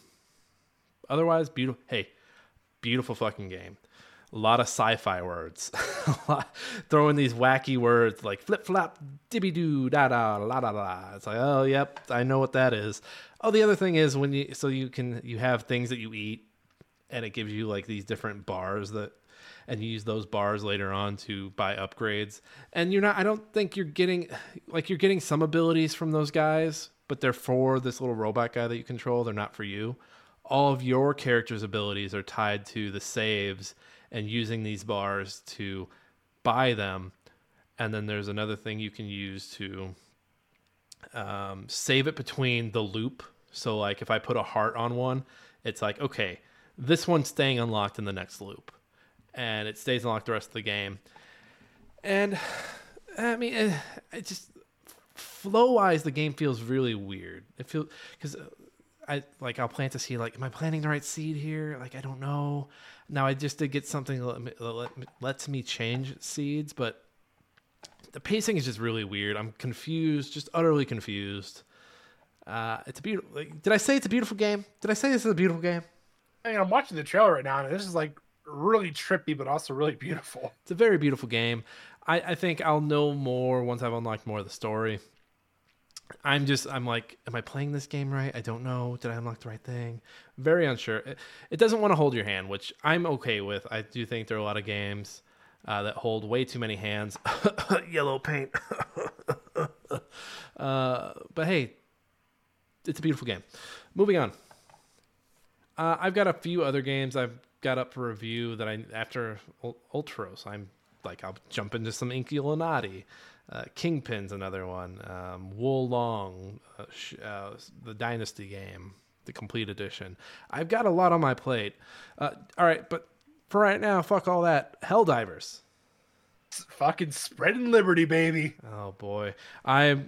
otherwise beautiful hey beautiful fucking game. A lot of sci-fi words throwing these wacky words like flip flop dibby doo da da la da la it's like oh yep i know what that is. Oh the other thing is when you so you can you have things that you eat and it gives you like these different bars that and you use those bars later on to buy upgrades. And you're not i don't think you're getting like you're getting some abilities from those guys but they're for this little robot guy that you control. They're not for you. All of your character's abilities are tied to the saves and using these bars to buy them. And then there's another thing you can use to um, save it between the loop. So like if i put a heart on one it's like okay this one's staying unlocked in the next loop and it stays unlocked the rest of the game and i mean it, it just flow wise the game feels really weird it feels because I like I'll plant a seed. Like, am I planting the right seed here? Like, I don't know. Now I just did get something that me- lets me change seeds, but the pacing is just really weird. I'm confused, just utterly confused. Uh, it's a beautiful. Like, did I say it's a beautiful game? Did I say this is a beautiful game? I mean, I'm watching the trailer right now, and this is like really trippy, but also really beautiful. It's a very beautiful game. I, I think I'll know more once I've unlocked more of the story. I'm just I'm like, am I playing this game right? I don't know. Did I unlock the right thing? Very unsure. It, it doesn't want to hold your hand, which I'm okay with. I do think there are a lot of games uh, that hold way too many hands. Yellow paint. uh, but hey, it's a beautiful game. Moving on. Uh, I've got a few other games I've got up for review that I after Ul- Ultros. I'm like I'll jump into some Inkulinati. Uh, Kingpin's another one. Um, Wo Long, uh, sh- uh, the Dynasty game, the complete edition. I've got a lot on my plate. Uh, all right, but for right now, fuck all that. Helldivers. It's fucking spreading liberty, baby. Oh boy, I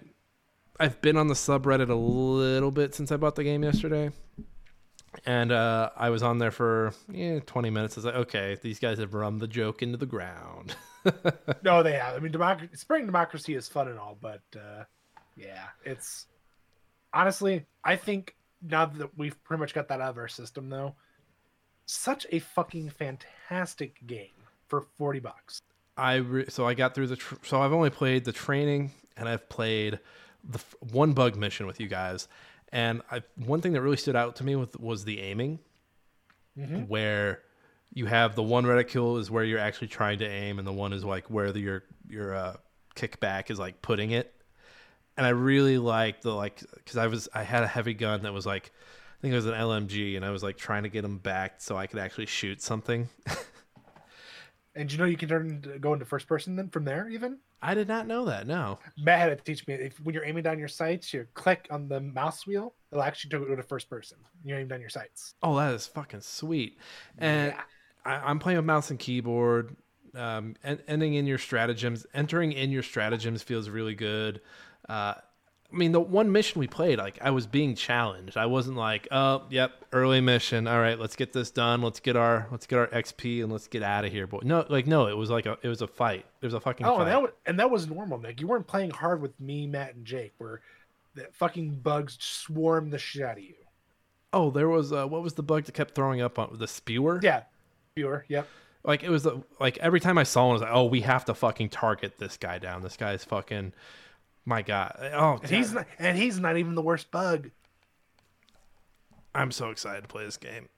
I've been on the subreddit a little bit since I bought the game yesterday. And uh, I was on there for yeah, 20 minutes. I was like, okay, these guys have run the joke into the ground. no, they have. I mean, democracy, spreading democracy is fun and all, but uh, yeah, it's honestly, I think now that we've pretty much got that out of our system, though, such a fucking fantastic game for 40 bucks. I re- so I got through the tr- so I've only played the training and I've played the f- one bug mission with you guys, and I one thing that really stood out to me with was the aiming, Mhm. where you have the one reticule is where you're actually trying to aim, and the one is like where the, your your uh, kickback is like putting it. And I really like the like because I was I had a heavy gun that was like I think it was an LMG, and I was like trying to get them back so I could actually shoot something. And you know you can turn go into first person then from there even. I did not know that. No. Matt had to teach me if when you're aiming down your sights, you click on the mouse wheel, it'll actually go to first person. You aim down your sights. Oh, that is fucking sweet. And Yeah. I, I'm playing with mouse and keyboard. Um, and ending in your stratagems, entering in your stratagems feels really good. Uh, I mean, the one mission we played, like I was being challenged. I wasn't like, oh, yep, early mission. All right, let's get this done. Let's get our let's get our XP and let's get out of here. But no, like no, it was like a it was a fight. It was a fucking Oh, fight. and that was, and that was normal, Nick. You weren't playing hard with me, Matt, and Jake, where the fucking bugs swarm the shit out of you. oh, there was uh, what was the bug that kept throwing up on the spewer? Yeah, spewer. Yep. like it was like every time I saw one, I was like, oh, we have to fucking target this guy down. This guy's fucking, my god. Oh, And he's not, and he's not even the worst bug. I'm so excited to play this game.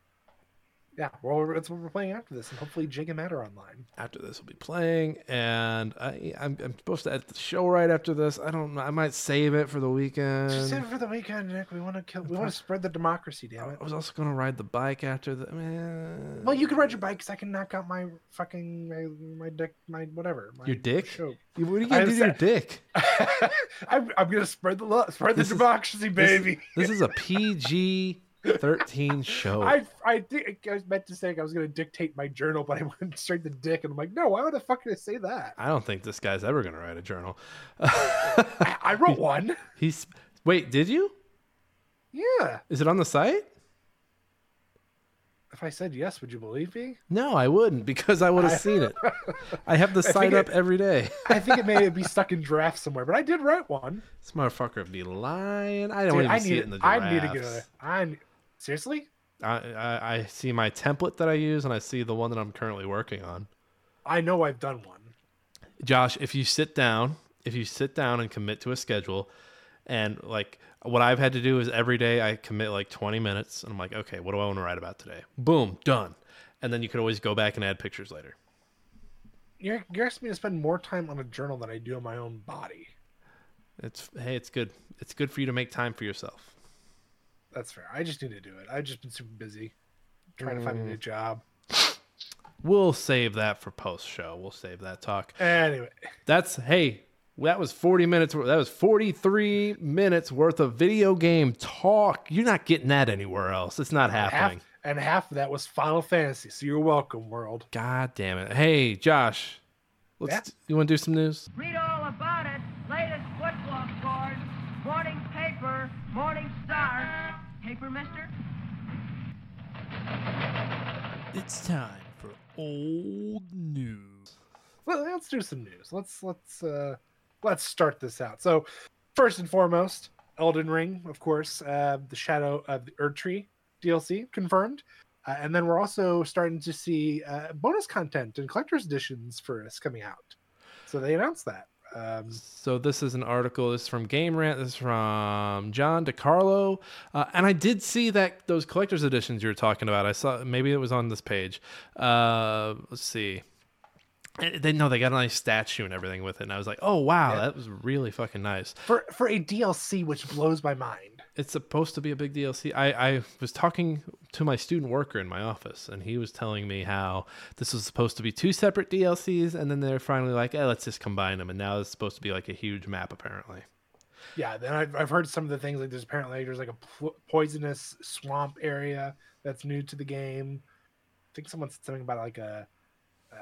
Yeah, well, that's what we're playing after this, and hopefully Jake and Matt are online. After this, we'll be playing, and I, I'm, I'm supposed to edit the show right after this. I don't know. I might save it for the weekend. Just save it for the weekend, Nick. We want to kill. We want to spread the democracy. Damn it. I was also gonna ride the bike after the. Man. Well, you can ride your bike because I can knock out my fucking my my dick my whatever. My Your dick? Show. You- what are you gonna do to your dick? I'm, I'm gonna spread the love, spread the This is- democracy, baby. This is a PG 13 shows. I I think I was meant to say I was gonna dictate my journal, but I went straight to dick, and I'm like, no, why would the fuck did I say that? I don't think this guy's ever gonna write a journal. I, I wrote one. He's wait, did you? Yeah. Is it on the site? If I said yes, would you believe me? No, I wouldn't because I would have seen it. I have the site it- up every day. I think it may be stuck in draft somewhere, but I did write one. This motherfucker would be lying. I don't Dude, even I see need it in the I drafts. need to get a. I seriously. I, I, I see my template that I use and I see the one that I'm currently working on. I know I've done one. Josh, if you sit down, if you sit down and commit to a schedule, and like what I've had to do is every day I commit like 20 minutes, and I'm like, okay, what do I want to write about today? Boom, done. And then you could always go back and add pictures later. You're, you're asking me to spend more time on a journal than I do on my own body. It's hey, it's good. It's good for you to make time for yourself. That's fair. I just need to do it. I've just been super busy trying to find a new mm. job. We'll save that for post show. We'll save that talk. Anyway, That's hey, that was 40 minutes. That was 43 minutes worth of video game talk. You're not getting that anywhere else. It's not half happening. and half of that was Final Fantasy. So you're welcome, world. God damn it. Hey, Josh. Let's Yeah? you want to do some news? Read all about it. Latest football scores. Morning paper. Morning star. Paper, mister? It's time for old news. Well, let's do some news. Let's let's uh let's start this out. So, first and foremost, Elden Ring, of course, uh, the Shadow of the Erdtree DLC confirmed, uh, and then we're also starting to see uh, bonus content and collector's editions for us coming out. So they announced that. Um, So this is an article. This is from Game Rant. This is from John DeCarlo, uh, and I did see that those collector's editions you were talking about. I saw maybe it was on this page. Uh, let's see. They know they got a nice statue and everything with it, and I was like, "Oh wow, Yeah. that was really fucking nice." for for a DLC, which blows my mind. It's supposed to be a big DLC. I, I was talking to my student worker in my office, and he was telling me how this was supposed to be two separate DLCs, and then they're finally like, "Eh, let's just combine them," and now it's supposed to be like a huge map, apparently. Yeah, then I've, I've heard some of the things like there's apparently there's like a po- poisonous swamp area that's new to the game. I think someone said something about like a uh,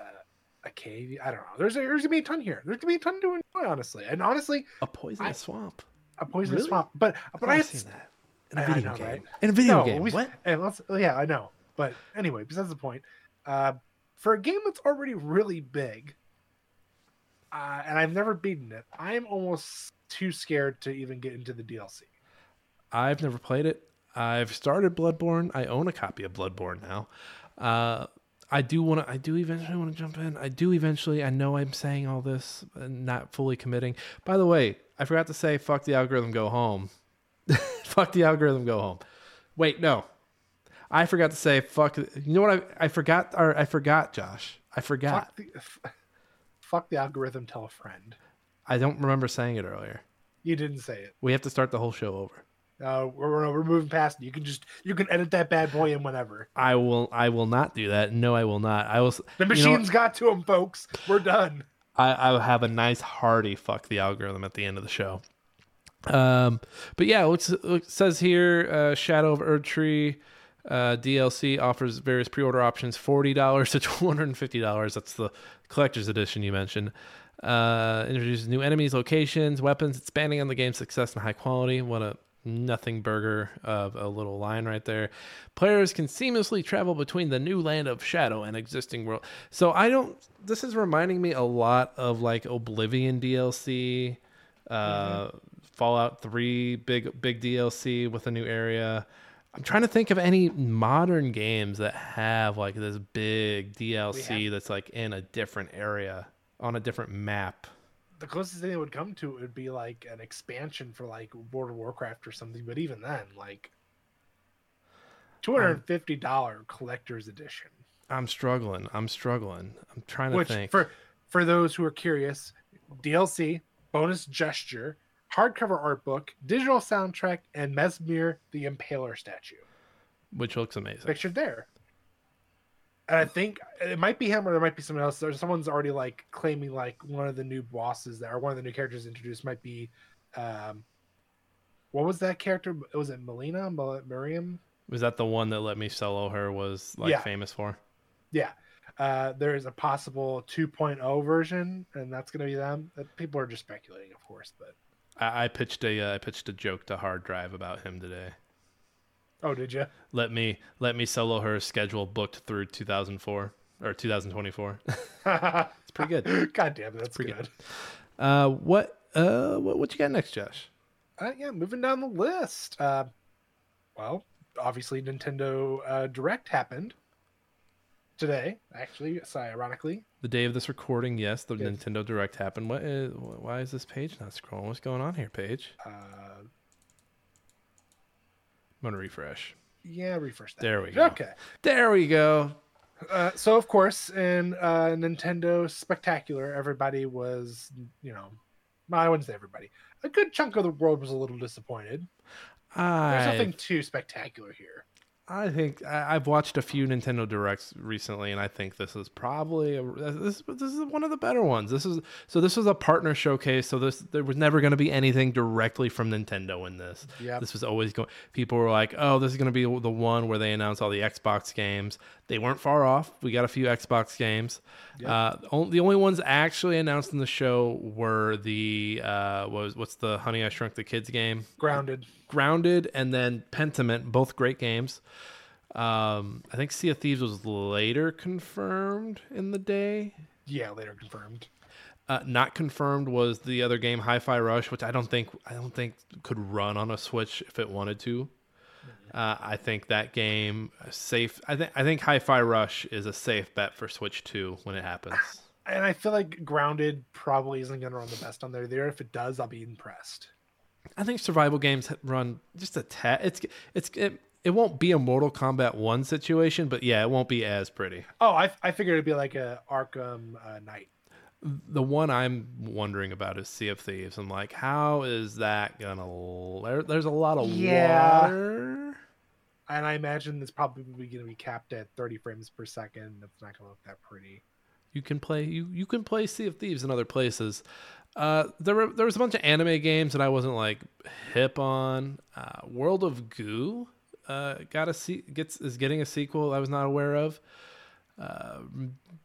a cave. I don't know. There's a, there's gonna be a ton here. There's gonna be a ton to enjoy, honestly. And honestly, A poisonous I- swamp. A poisonous Really? swamp. But but I've seen that in a video know, game. right? In a video no, game. we- what? And let's, yeah, I know. But anyway, besides the point, uh, for a game that's already really big, uh, and I've never beaten it, I'm almost too scared to even get into the DLC. I've never played it. I've started Bloodborne. I own a copy of Bloodborne now. Uh, I do want to. I do eventually want to jump in. I do eventually. I know I'm saying all this and not fully committing. By the way, I forgot to say, "Fuck the algorithm, go home." fuck the algorithm, go home. Wait, no. I forgot to say, "Fuck." You know what? I I forgot. Or I forgot, Josh. I forgot. Fuck the, f- fuck the algorithm. Tell a friend. I don't remember saying it earlier. You didn't say it. We have to start the whole show over. Uh, we're, we're moving past. it. You can just you can edit that bad boy in whenever. I will. I will not do that. No, I will not. I will. The you know machines got to him, folks. We're done. I, I have a nice hearty fuck the algorithm at the end of the show. Um, but yeah, what's it says here, uh, Shadow of Erdtree uh, DLC offers various pre-order options, forty dollars to two hundred and fifty dollars. That's the collector's edition you mentioned. Uh, introduces new enemies, locations, weapons, expanding on the game's success and high quality. What a nothing burger of a little line right there. Players can seamlessly travel between the new land of Shadow and existing world. So I don't. This is reminding me a lot of like Oblivion DLC, uh, Fallout Three, big big DLC with a new area. I'm trying to think of any modern games that have like this big DLC that's like in a different area on a different map. The closest thing it would come to it would be like an expansion for like World of Warcraft or something. But even then, like two hundred and fifty dollar collector's edition. I'm struggling. I'm struggling. I'm trying to Which think. for for those who are curious, DLC bonus gesture, hardcover art book, digital soundtrack, and Messmer the Impaler statue which looks amazing. pictured there. And I think it might be him or there might be someone else. There's someone's already like claiming like one of the new bosses that or one of the new characters introduced might be um what was that character? Was it Melina? Mel- Miriam? Was that the one that let me solo her was like Yeah. famous for? Yeah. Uh, there is a possible 2.0 version, and that's going to be them. Uh, People are just speculating, of course, but I, I pitched a uh, I pitched a joke to Hard Drive about him today. Oh, did you? Let me let me solo her schedule booked through 2004 or 2024. it's pretty good. God damn it, that's pretty good. good. Uh, what uh what what you got next, Josh? Uh, yeah, moving down the list. Uh, well, obviously, Nintendo uh, Direct happened today. Actually, so ironically, The day of this recording, yes, the Yes. Nintendo Direct happened. What is, why is this page not scrolling? What's going on here, page? uh, I'm gonna refresh. yeah, refresh that. There we go. Okay. There we go. Uh, so of course, in uh, Nintendo Spectacular, everybody was, you know, well, I wouldn't say everybody. A good chunk of the world was a little disappointed. There's nothing too spectacular here. I think I, I've watched a few Nintendo Directs recently, and I think this is probably a, this. This is one of the better ones. This is so. This was a partner showcase. So this there was never going to be anything directly from Nintendo in this. Yep. This was always going. People were like, "Oh, this is going to be the one where they announce all the Xbox games." They weren't far off. We got a few Xbox games. Uh, on- the only ones actually announced in the show were the uh, was what's the Honey I Shrunk the Kids game. Grounded. Grounded and then Pentiment, both great games. Um, I think Sea of Thieves was later confirmed in the day. Yeah, later confirmed. Uh, not confirmed was the other game, Hi-Fi Rush, which I don't think I don't think could run on a Switch if it wanted to. Uh, I think that game uh, safe. I think I think Hi-Fi Rush is a safe bet for Switch Two when it happens. And I feel like Grounded probably isn't going to run the best on there. There, if it does, I'll be impressed. I think survival games run just a tad. It's it's it, it won't be a Mortal Kombat One situation, but yeah, it won't be as pretty. Oh, I, I figured it'd be like a Arkham uh, Knight. The one I'm wondering about is Sea of Thieves. I'm like, how is that gonna? There, there's a lot of Yeah. water. And I imagine it's probably going to be capped at 30 frames per second. It's not going to look that pretty. You can play you you can play Sea of Thieves in other places. Uh, there were there was a bunch of anime games that I wasn't like hip on. Uh, World of Goo uh, got a se- gets is getting a sequel I was not aware of. Uh,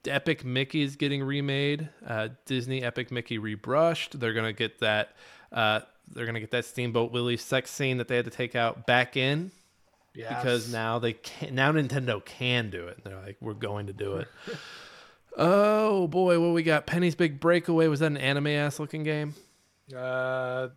Epic is getting remade. Uh, Disney Epic Mickey rebrushed. They're gonna get that uh, they're gonna get that Steamboat Willie sex scene that they had to take out back in Yeah, because now they can now Nintendo can do it. They're like, we're going to do it. oh boy, what we got? Penny's Big Breakaway was that an anime ass looking game? Uh,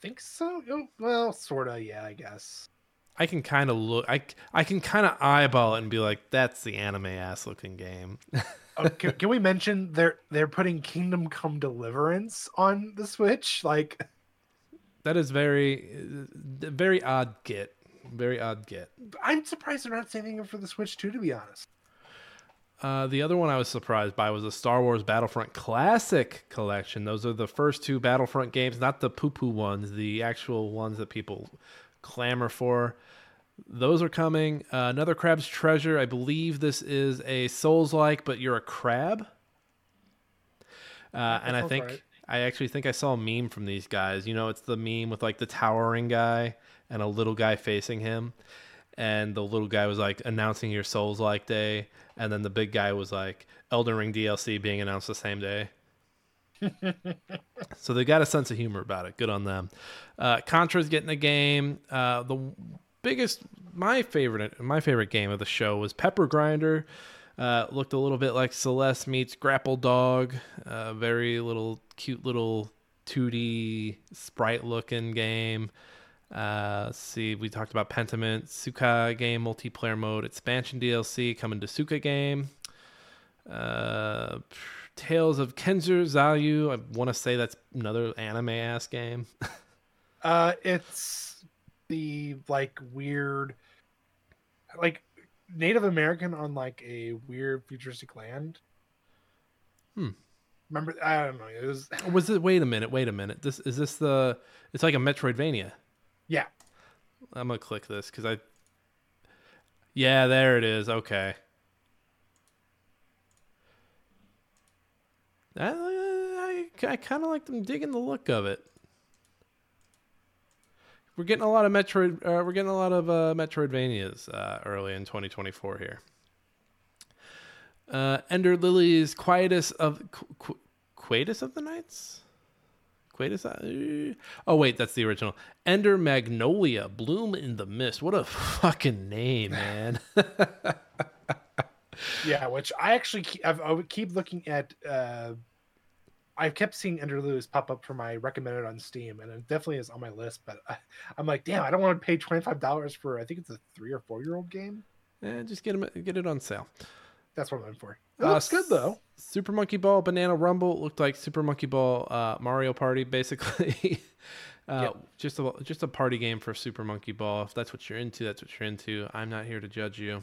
think so. Oh, Well, sorta. Yeah, I guess. I can kind of look. I I can kind of eyeball it and be like, that's the anime ass looking game. Oh, can, can we mention they're they're putting Kingdom Come Deliverance on the Switch? Like, that is very uh, very odd get. Very odd get. I'm surprised they're not saving it for the Switch too. To be honest. Uh, the other one I was surprised by was the Star Wars Battlefront Classic Collection. Those are the first two Battlefront games, not the poo poo ones, the actual ones that people clamor for. Those are coming. Uh, another Crab's Treasure. I believe this is a Souls like, but you're a crab. Uh, and I think right. I actually think I saw a meme from these guys. You know, it's the meme with like the towering guy and a little guy facing him, and the little guy was like announcing your Souls like day, and then the big guy was like Elden Ring DLC being announced the same day. so they got a sense of humor about it. Good on them. Uh, Contra's getting a game. Uh, the biggest, my favorite, my favorite game of the show was Pepper Grinder. Uh, looked a little bit like Celeste meets Grapple Dog. Uh, very little cute little 2D sprite looking game. Uh, see, we talked about Pentiment, Suika game multiplayer mode, expansion DLC coming to Suika game. Uh, Tales of Kenzera Zau. I want to say that's another anime ass game. Uh, it's the like weird, like Native American on like a weird futuristic land. Hmm. Remember? I don't know. It was Was it? Wait a minute. Wait a minute. This is this the? It's like a Metroidvania. yeah. I'm gonna click this because I. Yeah, there it is. Okay. I, I, I kind of like them digging the look of it. We're getting a lot of Metroid. Uh, we're getting a lot of uh, Metroidvanias uh, early in 2024 here. Uh, Ender Lilies Quietus of Qu- Quietus of the Nights. Quietus. Uh, oh wait, that's the original. Ender Magnolia, Bloom in the Mist. What a fucking name, man. Yeah, which I actually keep, I've, I keep looking at. uh I've kept seeing Ender Lilies pop up for my recommended on Steam, and it definitely is on my list. But I, I'm like, damn, I don't want to pay twenty five dollars for. I think it's a three or four year old game. Eh, just get 'em- get it on sale. That's what I'm in for. It Uh, looks good though. Super Monkey Ball Banana Rumble looked like Super Monkey Ball uh, Mario Party, basically. uh, Yep. Just a just a party game for Super Monkey Ball. If that's what you're into, that's what you're into. I'm not here to judge you.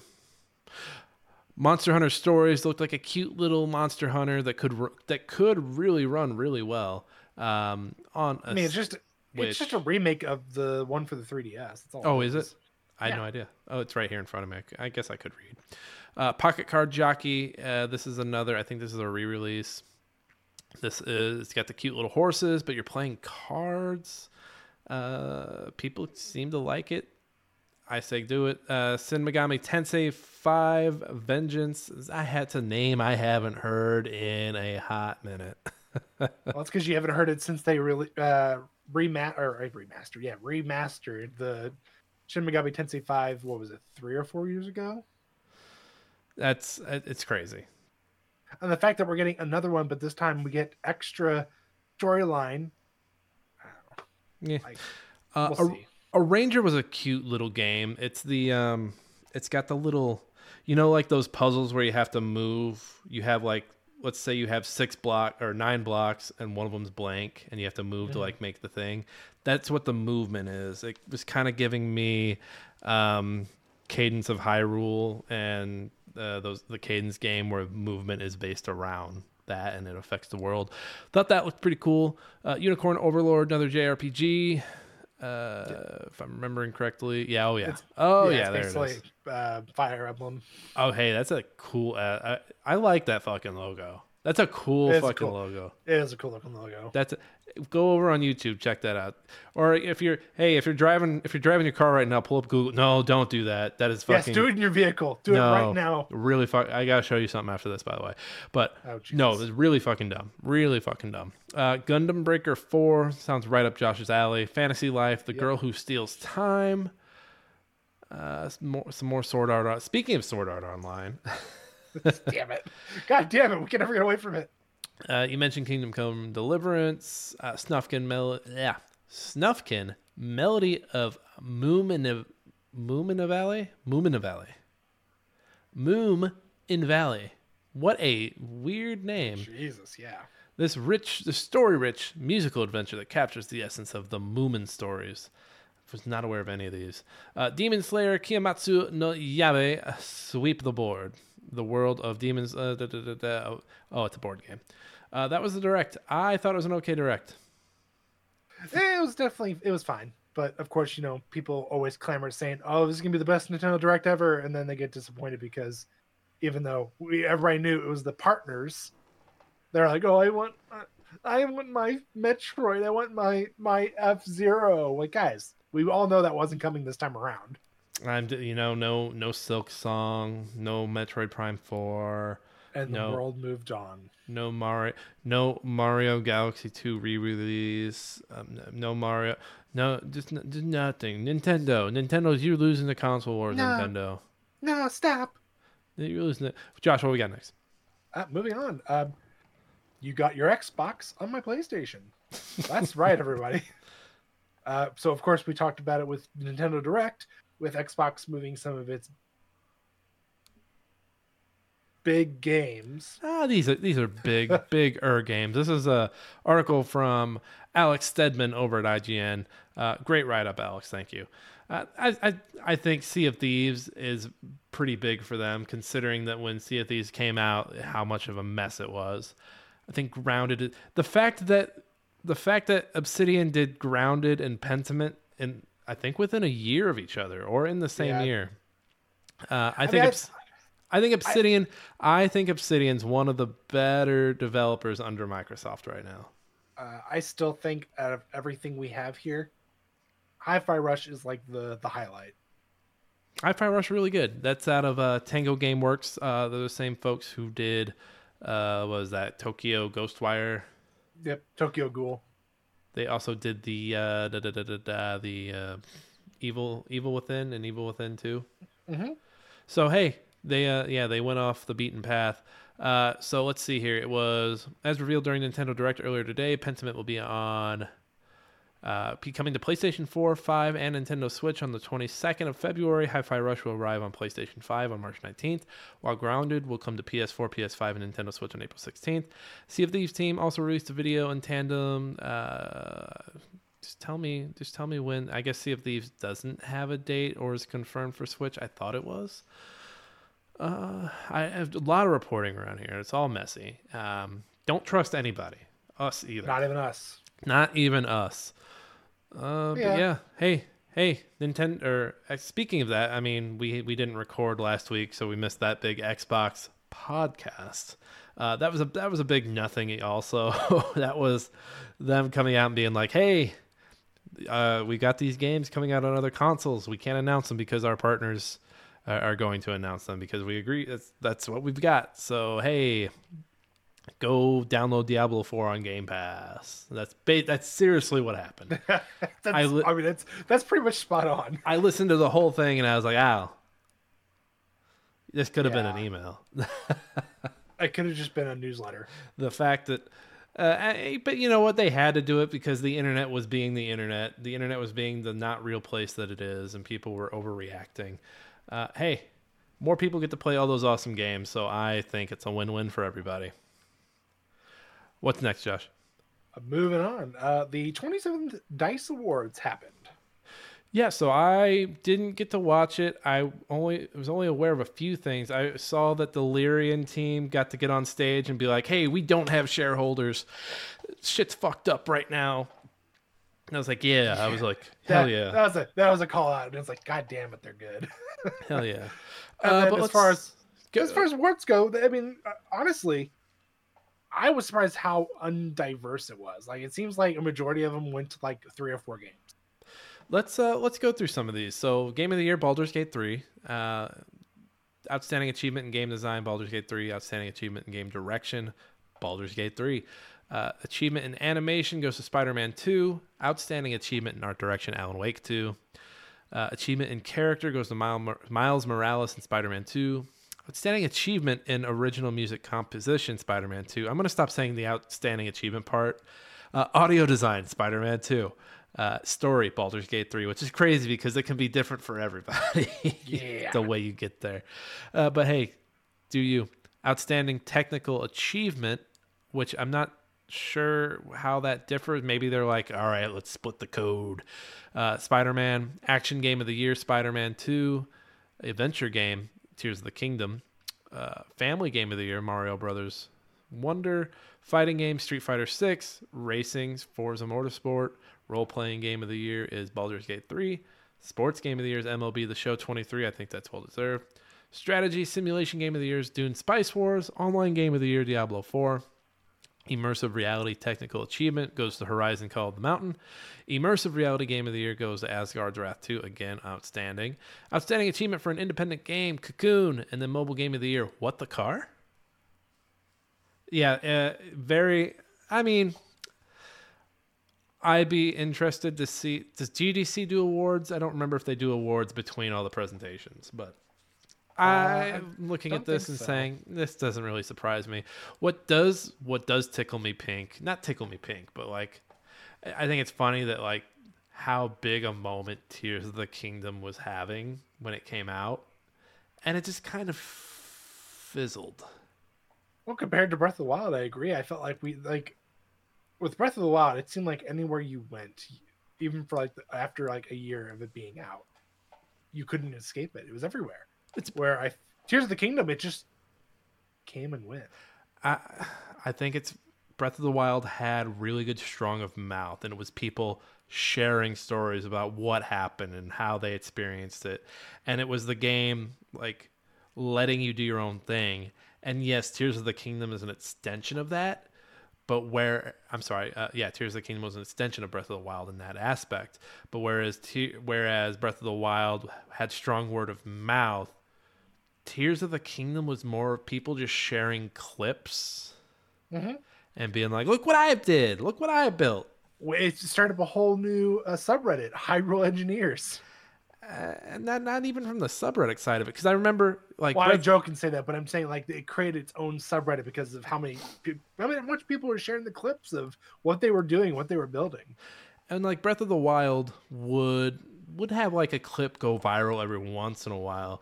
Monster Hunter Stories looked like a cute little Monster Hunter that could that could really run really well. Um, on a I mean, it's just which- it's just a remake of the one for the 3DS. That's all. Oh, is it? I had Yeah. no idea. Oh, it's right here in front of me. I guess I could read. Uh, Pocket Card Jockey. Uh, this is another. I think this is a re-release. This is. It's got the cute little horses, but you're playing cards. Uh, people seem to like it. I say do it. Uh, Shin Megami Tensei 5 Vengeance. I had to name I haven't heard in a hot minute. Well, it's because you haven't heard it since they really uh, remat or uh, remastered. Yeah, remastered the Shin Megami Tensei 5. What was it? Three or four years ago. That's it's crazy. And the fact that we're getting another one, but this time we get extra storyline. Yeah. Like, Uh, we'll see. Arranger was a cute little game. It's the um it's got the little you know like those puzzles where you have to move. You have like let's say you have 6 block or 9 blocks and one of them's blank and you have to move to like make the thing. That's what the movement is. It was kind of giving me um Cadence of Hyrule and uh, those the Cadence game where movement is based around that and it affects the world. Thought that looked pretty cool. Uh, Unicorn Overlord, another JRPG. Uh, if I'm remembering correctly, yeah. Oh yeah. It's- oh Yeah, yeah. there it is. Uh, Fire Emblem. Oh hey, that's a cool. Uh, I I like that fucking logo. That's a cool It's fucking cool. logo. It is a cool looking logo. That's a, go over on YouTube, check that out. Or if you're hey, if you're driving if you're driving your car right now, pull up Google. No, don't do that. That is fucking. Yes, do it in your vehicle. Do no, it right now. Really fuck. I gotta show you something after this, by the way. But Oh, no, it's really fucking dumb. Really fucking dumb. Uh, Gundam Breaker Four sounds right up Josh's alley. Fantasy Life, The Girl Who Steals Time. Uh, some more, some more Sword Art. Speaking of Sword Art Online, damn it. God damn it. We can never get away from it. uh, you mentioned Kingdom Come Deliverance, uh, Snufkin Mel- yeah, Snufkin Melody of Moomina Moomina Valley, Moomina Valley, Moom in Valley. What a weird name. Jesus, yeah. This rich, the story-rich musical adventure that captures the essence of the Moomin stories. I was not aware of any of these. Uh, Demon Slayer Kimetsu no Yaiba uh, sweep the board. The world of demons. Uh, da, da, da, da. Oh, it's a board game. Uh, that was the direct. I thought it was an okay direct. Eh, It was definitely it was fine. But of course, you know, people always clamor saying, "Oh, this is gonna be the best Nintendo Direct ever," and then they get disappointed because even though we everybody knew it was the partners, they're like, "Oh, I want, uh, I want my Metroid. I want my my F Zero." Like, guys, we all know that wasn't coming this time around. I'm, you know, no, no Silk Song, no Metroid Prime Four, And No. the world moved on. no Mario, no Mario Galaxy Two re-release, um, no Mario, no, just, n- just nothing. Nintendo, Nintendo's you're losing the console wars. No. Nintendo, No, stop. you're losing it. Josh, what we got next? Uh, moving on. Um, you got your Xbox on my PlayStation. That's right, everybody. Uh, so, of course, we talked about it with Nintendo Direct, with Xbox moving some of its big games. Ah, these are these are big big er games. This is a article from Alex Stedman over at IGN. Uh, great write up, Alex. Thank you. Uh, I, I I think Sea of Thieves is pretty big for them, considering that when Sea of Thieves came out, how much of a mess it was. I think Grounded. The fact that the fact that Obsidian did Grounded and Pentiment in I think within a year of each other or in the same Yeah. year. Uh, I, I think mean, I- Obs- I think Obsidian. I, think Obsidian's one of the better developers under Microsoft right now. Uh, I still think out of everything we have here, Hi-Fi Rush is like the the highlight. Hi-Fi Rush really good. That's out of uh, Tango GameWorks. Uh, they're the same folks who did uh, what was that Tokyo Ghostwire. Yep, Tokyo Ghoul. They also did the uh, da, da, da, the uh, Evil Evil Within and Evil Within Two. Mhm. So hey, they uh, yeah they went off the beaten path. Uh, so let's see here. It was as revealed during Nintendo Direct earlier today. Pentiment will be on uh, coming to PlayStation 4, 5, and Nintendo Switch on the 22nd of February. Hi-Fi Rush will arrive on PlayStation 5 on March 19th, while Grounded will come to PS4, PS5, and Nintendo Switch on April 16th. Sea of Thieves team also released a video in tandem. Uh, just tell me, just tell me when. I guess Sea of Thieves doesn't have a date or is confirmed for Switch. I thought it was. Uh, I have a lot of reporting around here. It's all messy. Um, don't trust anybody, us either. Not even us. Not even us. Uh, Yeah. Yeah, hey, hey, Nintendo. Or uh, speaking of that, I mean, we we didn't record last week, so we missed that big Xbox podcast. Uh, that was a that was a big nothing. Also, that was them coming out and being like, "Hey, uh, we got these games coming out on other consoles. We can't announce them because our partners are, are going to announce them because we agree that's that's what we've got. So hey, go download Diablo 4 on Game Pass. That's ba- that's seriously what happened. That's, I I, mean, that's that's pretty much spot on. I listened to the whole thing and I was like, "Ow, this could have been an email." It could have just been a newsletter. the fact that uh, I- but you know what they had to do it because the internet was being the internet the internet was being the not real place that it is and people were overreacting uh, hey more people get to play all those awesome games so i think it's a win-win for everybody what's next josh Uh, moving on. Uh, the 27th Dice Awards happened. yeah so i didn't get to watch it i only was only aware of a few things i saw that the Larian team got to get on stage and be like hey we don't have shareholders shit's fucked up right now and i was like yeah i was like hell That- yeah That was a that was a call out. And it's like, God damn it, they're good. Hell yeah. Uh, but as far as go- as far as awards go, I mean, uh, honestly, I was surprised how undiverse it was. Like it seems like a majority of them went to like three or four games. Let's uh let's go through some of these. So, game of the year, Baldur's Gate three. Uh, outstanding achievement in game design, Baldur's Gate three. Outstanding achievement in game direction, Baldur's Gate three. Uh, achievement in animation goes to Spider-Man two. Outstanding achievement in art direction, Alan Wake two. Uh, achievement in character goes to Miles Morales and Spider-Man two. Outstanding achievement in original music composition, Spider Man 2. I'm going to stop saying the outstanding achievement part. Uh, audio design, Spider Man 2. Uh, story, Baldur's Gate 3, which is crazy because it can be different for everybody. Yeah. the way you get there. Uh, but hey, do you? Outstanding technical achievement, which I'm not sure how that differs. Maybe they're like, all right, let's split the code. Uh, Spider Man, action game of the year, Spider Man 2, adventure game, Tears of the Kingdom. Uh, family game of the year, Mario Brothers Wonder. Fighting game, Street Fighter 6. Racing, Forza Motorsport. Role playing game of the year is Baldur's Gate 3. Sports game of the year is MLB The Show 23. I think that's well deserved. Strategy simulation game of the year is Dune Spice Wars. Online game of the year, Diablo 4. Immersive reality technical achievement goes to Horizon Call of the Mountain. Immersive reality game of the year goes to Asgard's Wrath 2. Again, outstanding. Outstanding achievement for an independent game, Cocoon. And then mobile game of the year, What the Car? Yeah, uh, very. I mean, I'd be interested to see. Does GDC do awards? I don't remember if they do awards between all the presentations, but Uh, I'm looking at this and so. saying this doesn't really surprise me. What does what does tickle me pink? Not tickle me pink, but like I think it's funny that like how big a moment Tears of the Kingdom was having when it came out, and it just kind of fizzled. Well, compared to Breath of the Wild, I agree. I felt like we like with Breath of the Wild, it seemed like anywhere you went, even for like the, after like a year of it being out, you couldn't escape it. It was everywhere. It's where I Tears of the Kingdom, it just came and went. I I think it's Breath of the Wild had really good strong of mouth, and it was people sharing stories about what happened and how they experienced it, and it was the game like letting you do your own thing. And yes, Tears of the Kingdom is an extension of that, but where I'm sorry, uh, yeah, Tears of the Kingdom was an extension of Breath of the Wild in that aspect. But whereas whereas Breath of the Wild had strong word of mouth, Tears of the Kingdom was more of people just sharing clips Mm-hmm. and being like, "Look what I did! Look what I built!" It started up a whole new uh, subreddit, Hyrule Engineers. Uh, and not not even from the subreddit side of it, because I remember like Well, I joke and say that, but I'm saying like it created its own subreddit because of how many, pe- how many- how much people were sharing the clips of what they were doing, what they were building. and like Breath of the Wild would would have like a clip go viral every once in a while,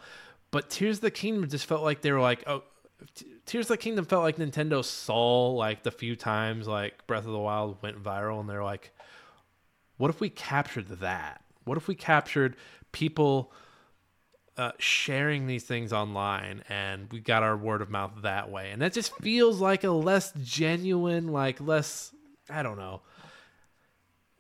but Tears of the Kingdom just felt like they were like, oh, Tears of the Kingdom felt like Nintendo saw like the few times like Breath of the Wild went viral, and they're like, what if we captured that? What if we captured people uh, sharing these things online and we got our word of mouth that way? And that just feels like a less genuine, like less, I don't know.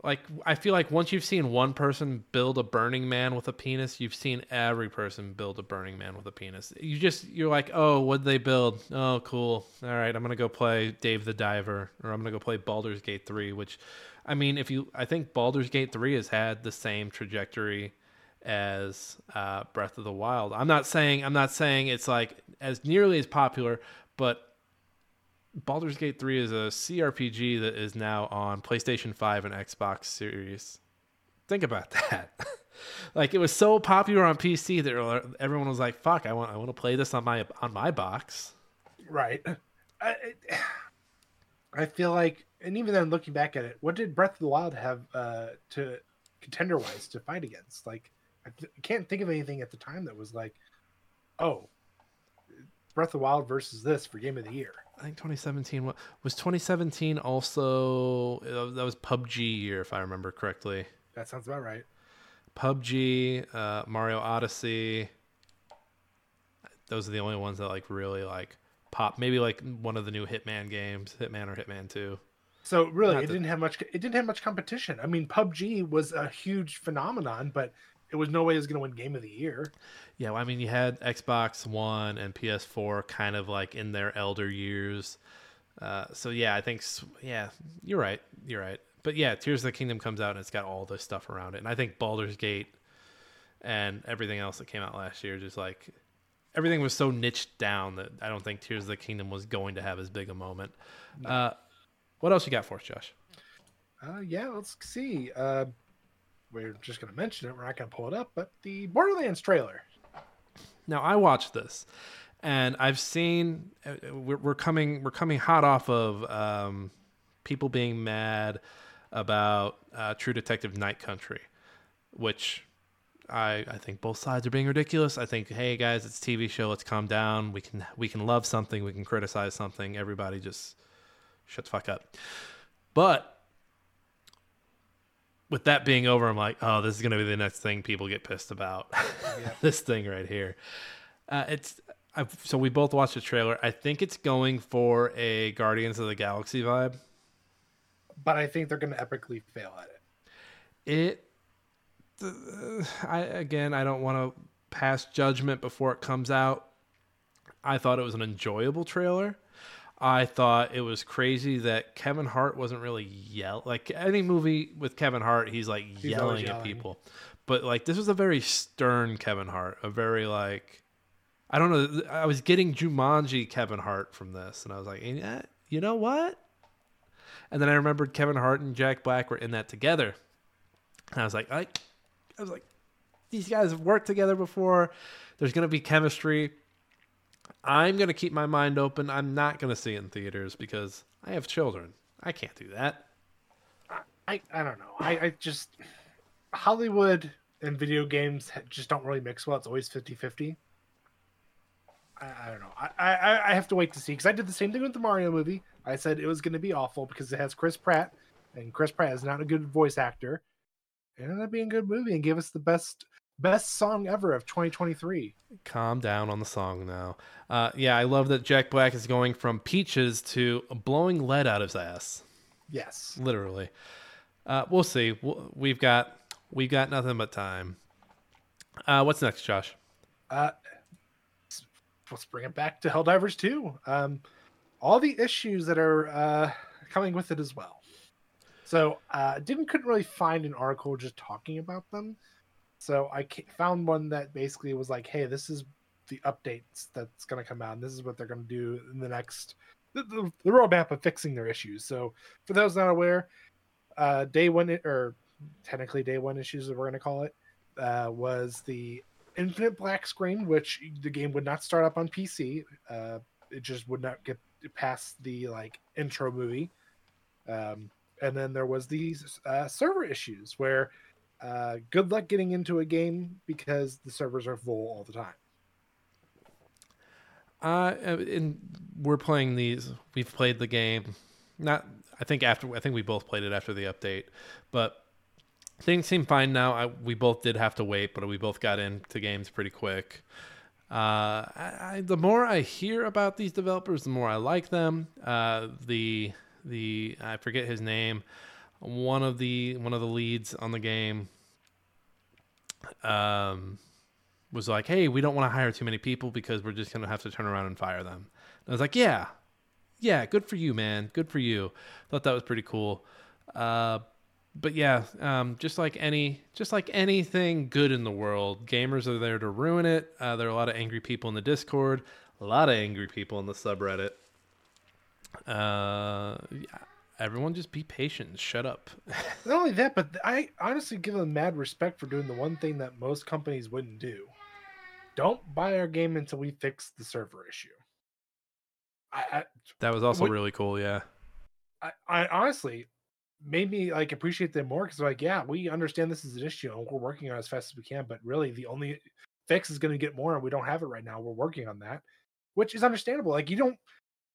Like I feel like once you've seen one person build a Burning Man with a penis, you've seen every person build a Burning Man with a penis. You just you're like, oh, what'd they build? Oh, cool. All right, I'm gonna go play Dave the Diver, or I'm gonna go play Baldur's Gate three. Which, I mean, if you, I think Baldur's Gate three has had the same trajectory as uh, Breath of the Wild. I'm not saying I'm not saying it's like as nearly as popular, but Baldur's Gate 3 is a CRPG that is now on PlayStation 5 and Xbox Series. Think about that. like it was so popular on PC that everyone was like, "Fuck, I want I want to play this on my on my box." Right. I, I feel like, and even then, looking back at it, what did Breath of the Wild have uh, to contender wise to fight against? Like, I can't think of anything at the time that was like, oh, Breath of the Wild versus this for Game of the Year. I think 2017 wa- was 2017 also uh, that was PUBG year if I remember correctly. That sounds about right. PUBG, uh, Mario Odyssey. Those are the only ones that like really like pop. Maybe like one of the new Hitman games, Hitman or Hitman 2. So really, Not it that- didn't have much. It didn't have much competition. I mean, PUBG was a huge phenomenon, but it was no way it was going to win Game of the Year. Yeah, well, I mean, you had Xbox One and PS4 kind of like in their elder years. Uh, so yeah, I think yeah, you're right. You're right. But yeah, Tears of the Kingdom comes out and it's got all this stuff around it, and I think Baldur's Gate and everything else that came out last year just like everything was so niched down that I don't think Tears of the Kingdom was going to have as big a moment. Uh, what else you got for us, Josh? Uh, yeah, let's see. Uh, we're just going to mention it. We're not going to pull it up, but the Borderlands trailer. Now I watched this, and I've seen uh, we're, we're coming we're coming hot off of um, people being mad about uh, True Detective Night Country, which I I think both sides are being ridiculous. I think hey guys, it's TV show. Let's calm down. We can we can love something. We can criticize something. Everybody just shut the fuck up. But with that being over, I'm like, oh, this is gonna be the next thing people get pissed about. this thing right here. Uh, it's I've, so we both watched the trailer. I think it's going for a Guardians of the Galaxy vibe. But I think they're going to epically fail at it. It, uh, I again, I don't want to pass judgment before it comes out. I thought it was an enjoyable trailer. I thought it was crazy that Kevin Hart wasn't really yell like any movie with Kevin Hart, he's like always yelling at people. But like this was a very stern Kevin Hart, a very like I don't know. I was getting Jumanji Kevin Hart from this, and I was like, eh, you know what? And then I remembered Kevin Hart and Jack Black were in that together, and I was like, I, I was like, these guys have worked together before. There's gonna be chemistry. I'm gonna keep my mind open. I'm not gonna see it in theaters because I have children. I can't do that. I, I don't know. I, I just. Hollywood and video games just don't really mix well. It's always 50 50. I, I don't know. I, I, I have to wait to see because I did the same thing with the Mario movie. I said it was going to be awful because it has Chris Pratt, and Chris Pratt is not a good voice actor. It ended up being a good movie and gave us the best best song ever of 2023. Calm down on the song now. Uh, yeah, I love that Jack Black is going from peaches to blowing lead out of his ass. Yes. literally. Uh, we'll see. We've got we've got nothing but time. Uh, what's next, Josh? Uh, let's bring it back to Helldivers 2. Um, all the issues that are uh, coming with it as well. So, uh, didn't couldn't really find an article just talking about them. So I found one that basically was like, "Hey, this is the updates that's going to come out, and this is what they're going to do in the next the, the, the roadmap of fixing their issues." So, for those not aware, uh, day one or technically day one issues, we're going to call it, uh, was the infinite black screen, which the game would not start up on PC. Uh, it just would not get past the like intro movie. Um, and then there was these uh, server issues where uh, good luck getting into a game because the servers are full all the time. Uh, and we're playing these. We've played the game. Not, I think after. I think we both played it after the update, but things seem fine now. I, we both did have to wait, but we both got into games pretty quick. Uh, I, I, the more I hear about these developers, the more I like them. Uh, the the I forget his name. One of the one of the leads on the game. Um, was like, "Hey, we don't want to hire too many people because we're just gonna have to turn around and fire them." And I was like, "Yeah, yeah, good for you, man. Good for you." Thought that was pretty cool. Uh, but yeah, um, just like any, just like anything good in the world, gamers are there to ruin it. Uh, there are a lot of angry people in the Discord, a lot of angry people in the subreddit. Uh, yeah, everyone just be patient. and Shut up. Not only that, but I honestly give them mad respect for doing the one thing that most companies wouldn't do. Don't buy our game until we fix the server issue. I, I that was also really cool. Yeah. I, I honestly made me like appreciate them more because like yeah we understand this is an issue and we're working on it as fast as we can but really the only fix is going to get more and we don't have it right now we're working on that which is understandable like you don't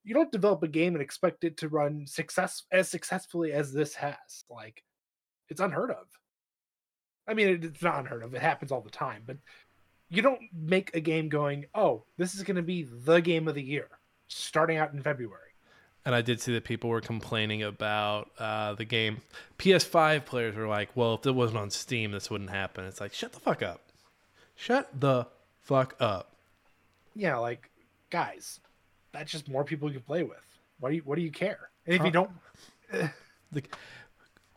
you don't develop a game and expect it to run success as successfully as this has like it's unheard of i mean it- it's not unheard of it happens all the time but you don't make a game going oh this is going to be the game of the year starting out in february And I did see that people were complaining about uh, the game. PS5 players were like, well, if it wasn't on Steam, this wouldn't happen. It's like, shut the fuck up. Shut the fuck up. yeah, like guys, that's just more people you can play with. What do you What do you care? And if you don't,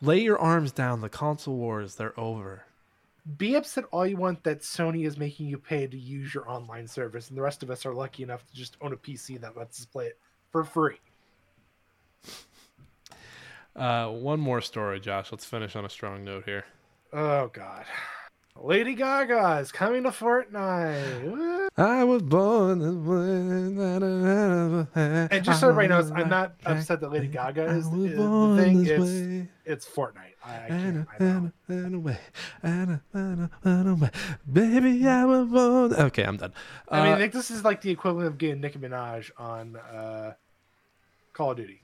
Lay your arms down. The console wars, they're over. be upset all you want that Sony is making you pay to use your online service, and the rest of us are lucky enough to just own a PC that lets us play it for free. Uh, one more story, Josh. Let's finish on a strong note here. Oh God, Lady Gaga is coming to Fortnite. Woo. I was born this way. And just so everybody knows, I'm not upset that Lady Gaga is, I was is born the thing. It's it's Fortnite. I, can't. I know. away, and and and away. Baby, I was born. Okay, I'm done. I mean, I Uh, think this is like the equivalent of getting Nicki Minaj on uh, Call of Duty.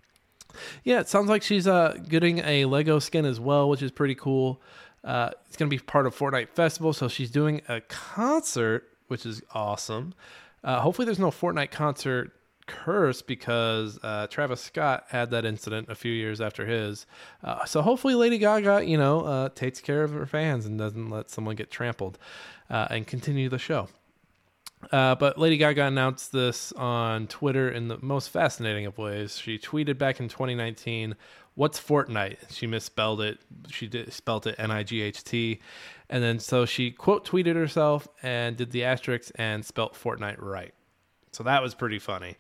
yeah, it sounds like she's uh getting a Lego skin as well, which is pretty cool. Uh, it's gonna be part of Fortnite Festival, so she's doing a concert, which is awesome. Uh, hopefully, there's no Fortnite concert curse because uh, Travis Scott had that incident a few years after his. Uh, so hopefully, Lady Gaga, you know, uh, takes care of her fans and doesn't let someone get trampled, uh, and continue the show. Uh, but Lady Gaga announced this on Twitter in the most fascinating of ways. She tweeted back in 2019, "What's Fortnite?" She misspelled it. She did, spelled it N-I-G-H-T, and then so she quote tweeted herself and did the asterisk and spelt Fortnite right. So that was pretty funny.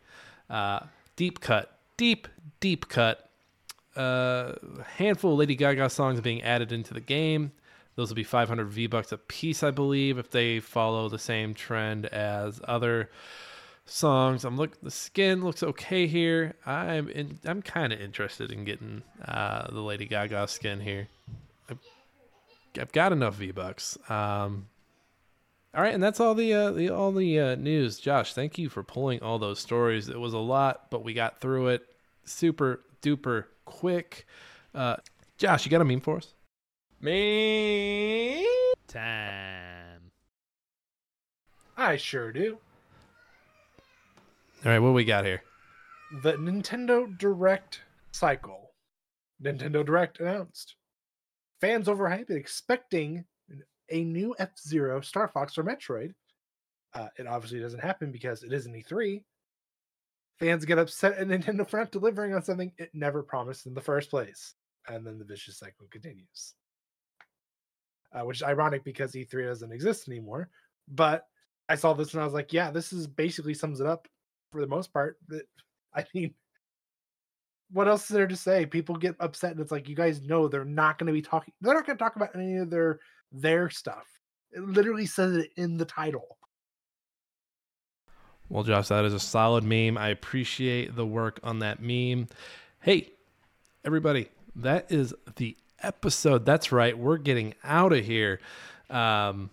Uh, deep cut, deep deep cut. Uh, handful of Lady Gaga songs being added into the game. Those will be 500 V bucks a piece, I believe, if they follow the same trend as other songs. I'm look. The skin looks okay here. I'm in, I'm kind of interested in getting uh, the Lady Gaga skin here. I've, I've got enough V bucks. Um, all right, and that's all the uh, the all the uh, news. Josh, thank you for pulling all those stories. It was a lot, but we got through it super duper quick. Uh, Josh, you got a meme for us? Me time. I sure do. All right, what we got here? The Nintendo Direct cycle. Nintendo Direct announced. Fans overhyped expecting a new F Zero, Star Fox, or Metroid. Uh, it obviously doesn't happen because it isn't E3. Fans get upset at Nintendo for not delivering on something it never promised in the first place. And then the vicious cycle continues. Uh, which is ironic because E3 doesn't exist anymore. But I saw this and I was like, yeah, this is basically sums it up for the most part. That I mean, what else is there to say? People get upset, and it's like you guys know they're not going to be talking. They're not going to talk about any of their their stuff. It literally says it in the title. Well, Josh, that is a solid meme. I appreciate the work on that meme. Hey, everybody, that is the episode. That's right. We're getting out of here. Um,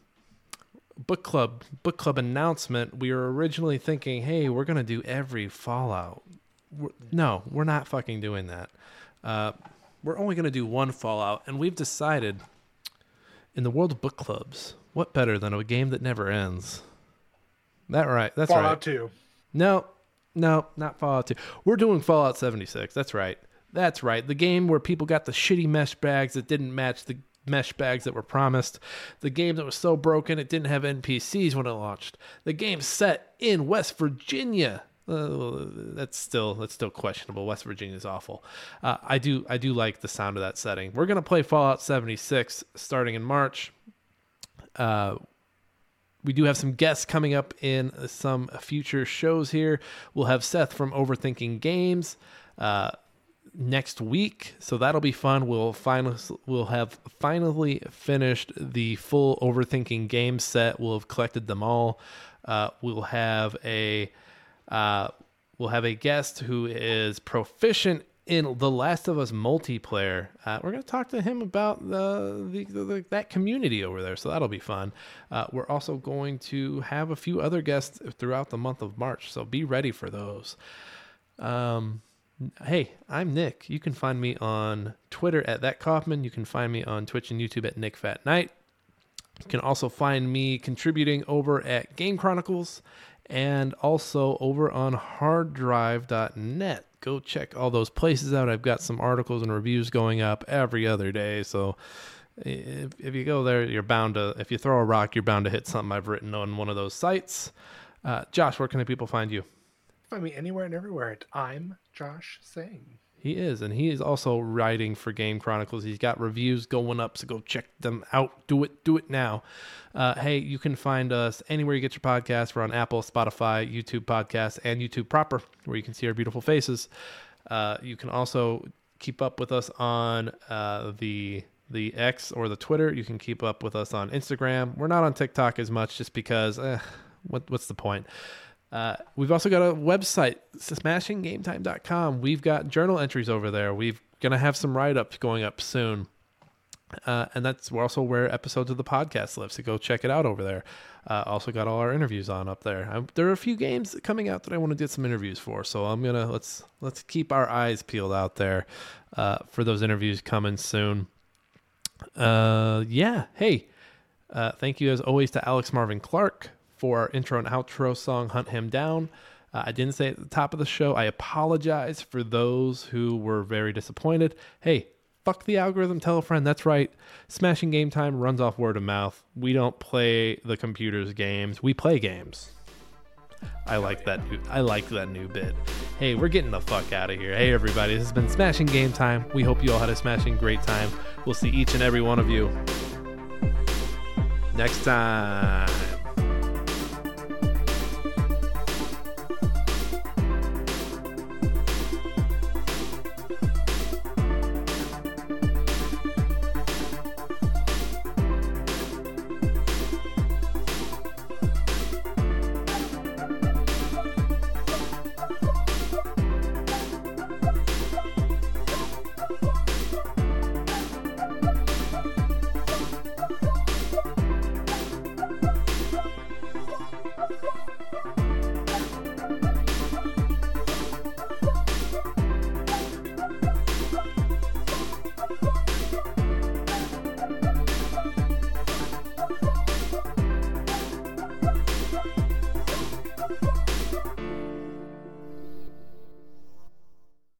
book club, book club announcement. We were originally thinking, hey, we're gonna do every Fallout. We're, no, we're not fucking doing that. Uh, we're only gonna do one Fallout, and we've decided, in the world of book clubs, what better than a game that never ends? That right. That's Fallout right. 2. No, no, not Fallout 2. We're doing Fallout 76. That's right. That's right. The game where people got the shitty mesh bags that didn't match the mesh bags that were promised. The game that was so broken it didn't have NPCs when it launched. The game set in West Virginia. Uh, that's still that's still questionable. West Virginia is awful. Uh, I do I do like the sound of that setting. We're gonna play Fallout 76 starting in March. Uh, we do have some guests coming up in some future shows here. We'll have Seth from Overthinking Games uh, next week, so that'll be fun. We'll finally we'll have finally finished the full Overthinking Games set. We'll have collected them all. Uh, we'll have a uh, we'll have a guest who is proficient in The Last of Us multiplayer. Uh, we're going to talk to him about the, the, the that community over there, so that'll be fun. Uh, we're also going to have a few other guests throughout the month of March, so be ready for those. Um, hey, I'm Nick. You can find me on Twitter at that Kaufman. You can find me on Twitch and YouTube at Nick Fat Night. You can also find me contributing over at Game Chronicles and also over on harddrive.net. Go check all those places out. I've got some articles and reviews going up every other day. So if, if you go there, you're bound to, if you throw a rock, you're bound to hit something I've written on one of those sites. Uh, Josh, where can the people find you? Find me anywhere and everywhere at I'm Josh Saying. He is, and he is also writing for Game Chronicles. He's got reviews going up, so go check them out. Do it, do it now. Uh, hey, you can find us anywhere you get your podcast. We're on Apple, Spotify, YouTube Podcasts, and YouTube proper, where you can see our beautiful faces. Uh, you can also keep up with us on uh, the the X or the Twitter. You can keep up with us on Instagram. We're not on TikTok as much, just because. Eh, what, what's the point? Uh, we've also got a website, smashinggametime.com. We've got journal entries over there. We've going to have some write ups going up soon. Uh, and that's also where episodes of the podcast live. So go check it out over there. Uh, also got all our interviews on up there. i there are a few games coming out that I want to get some interviews for. So I'm gonna let's let's keep our eyes peeled out there uh, for those interviews coming soon. Uh, yeah. Hey, uh, thank you as always to Alex Marvin Clark for our intro and outro song, Hunt Him Down. Uh, I didn't say at the top of the show. I apologize for those who were very disappointed. Hey, fuck the algorithm, tell a friend. That's right. Smashing Game Time runs off word of mouth. We don't play the computer's games, we play games. I like that. New, I like that new bit. Hey, we're getting the fuck out of here. Hey, everybody, this has been Smashing Game Time. We hope you all had a smashing great time. We'll see each and every one of you next time.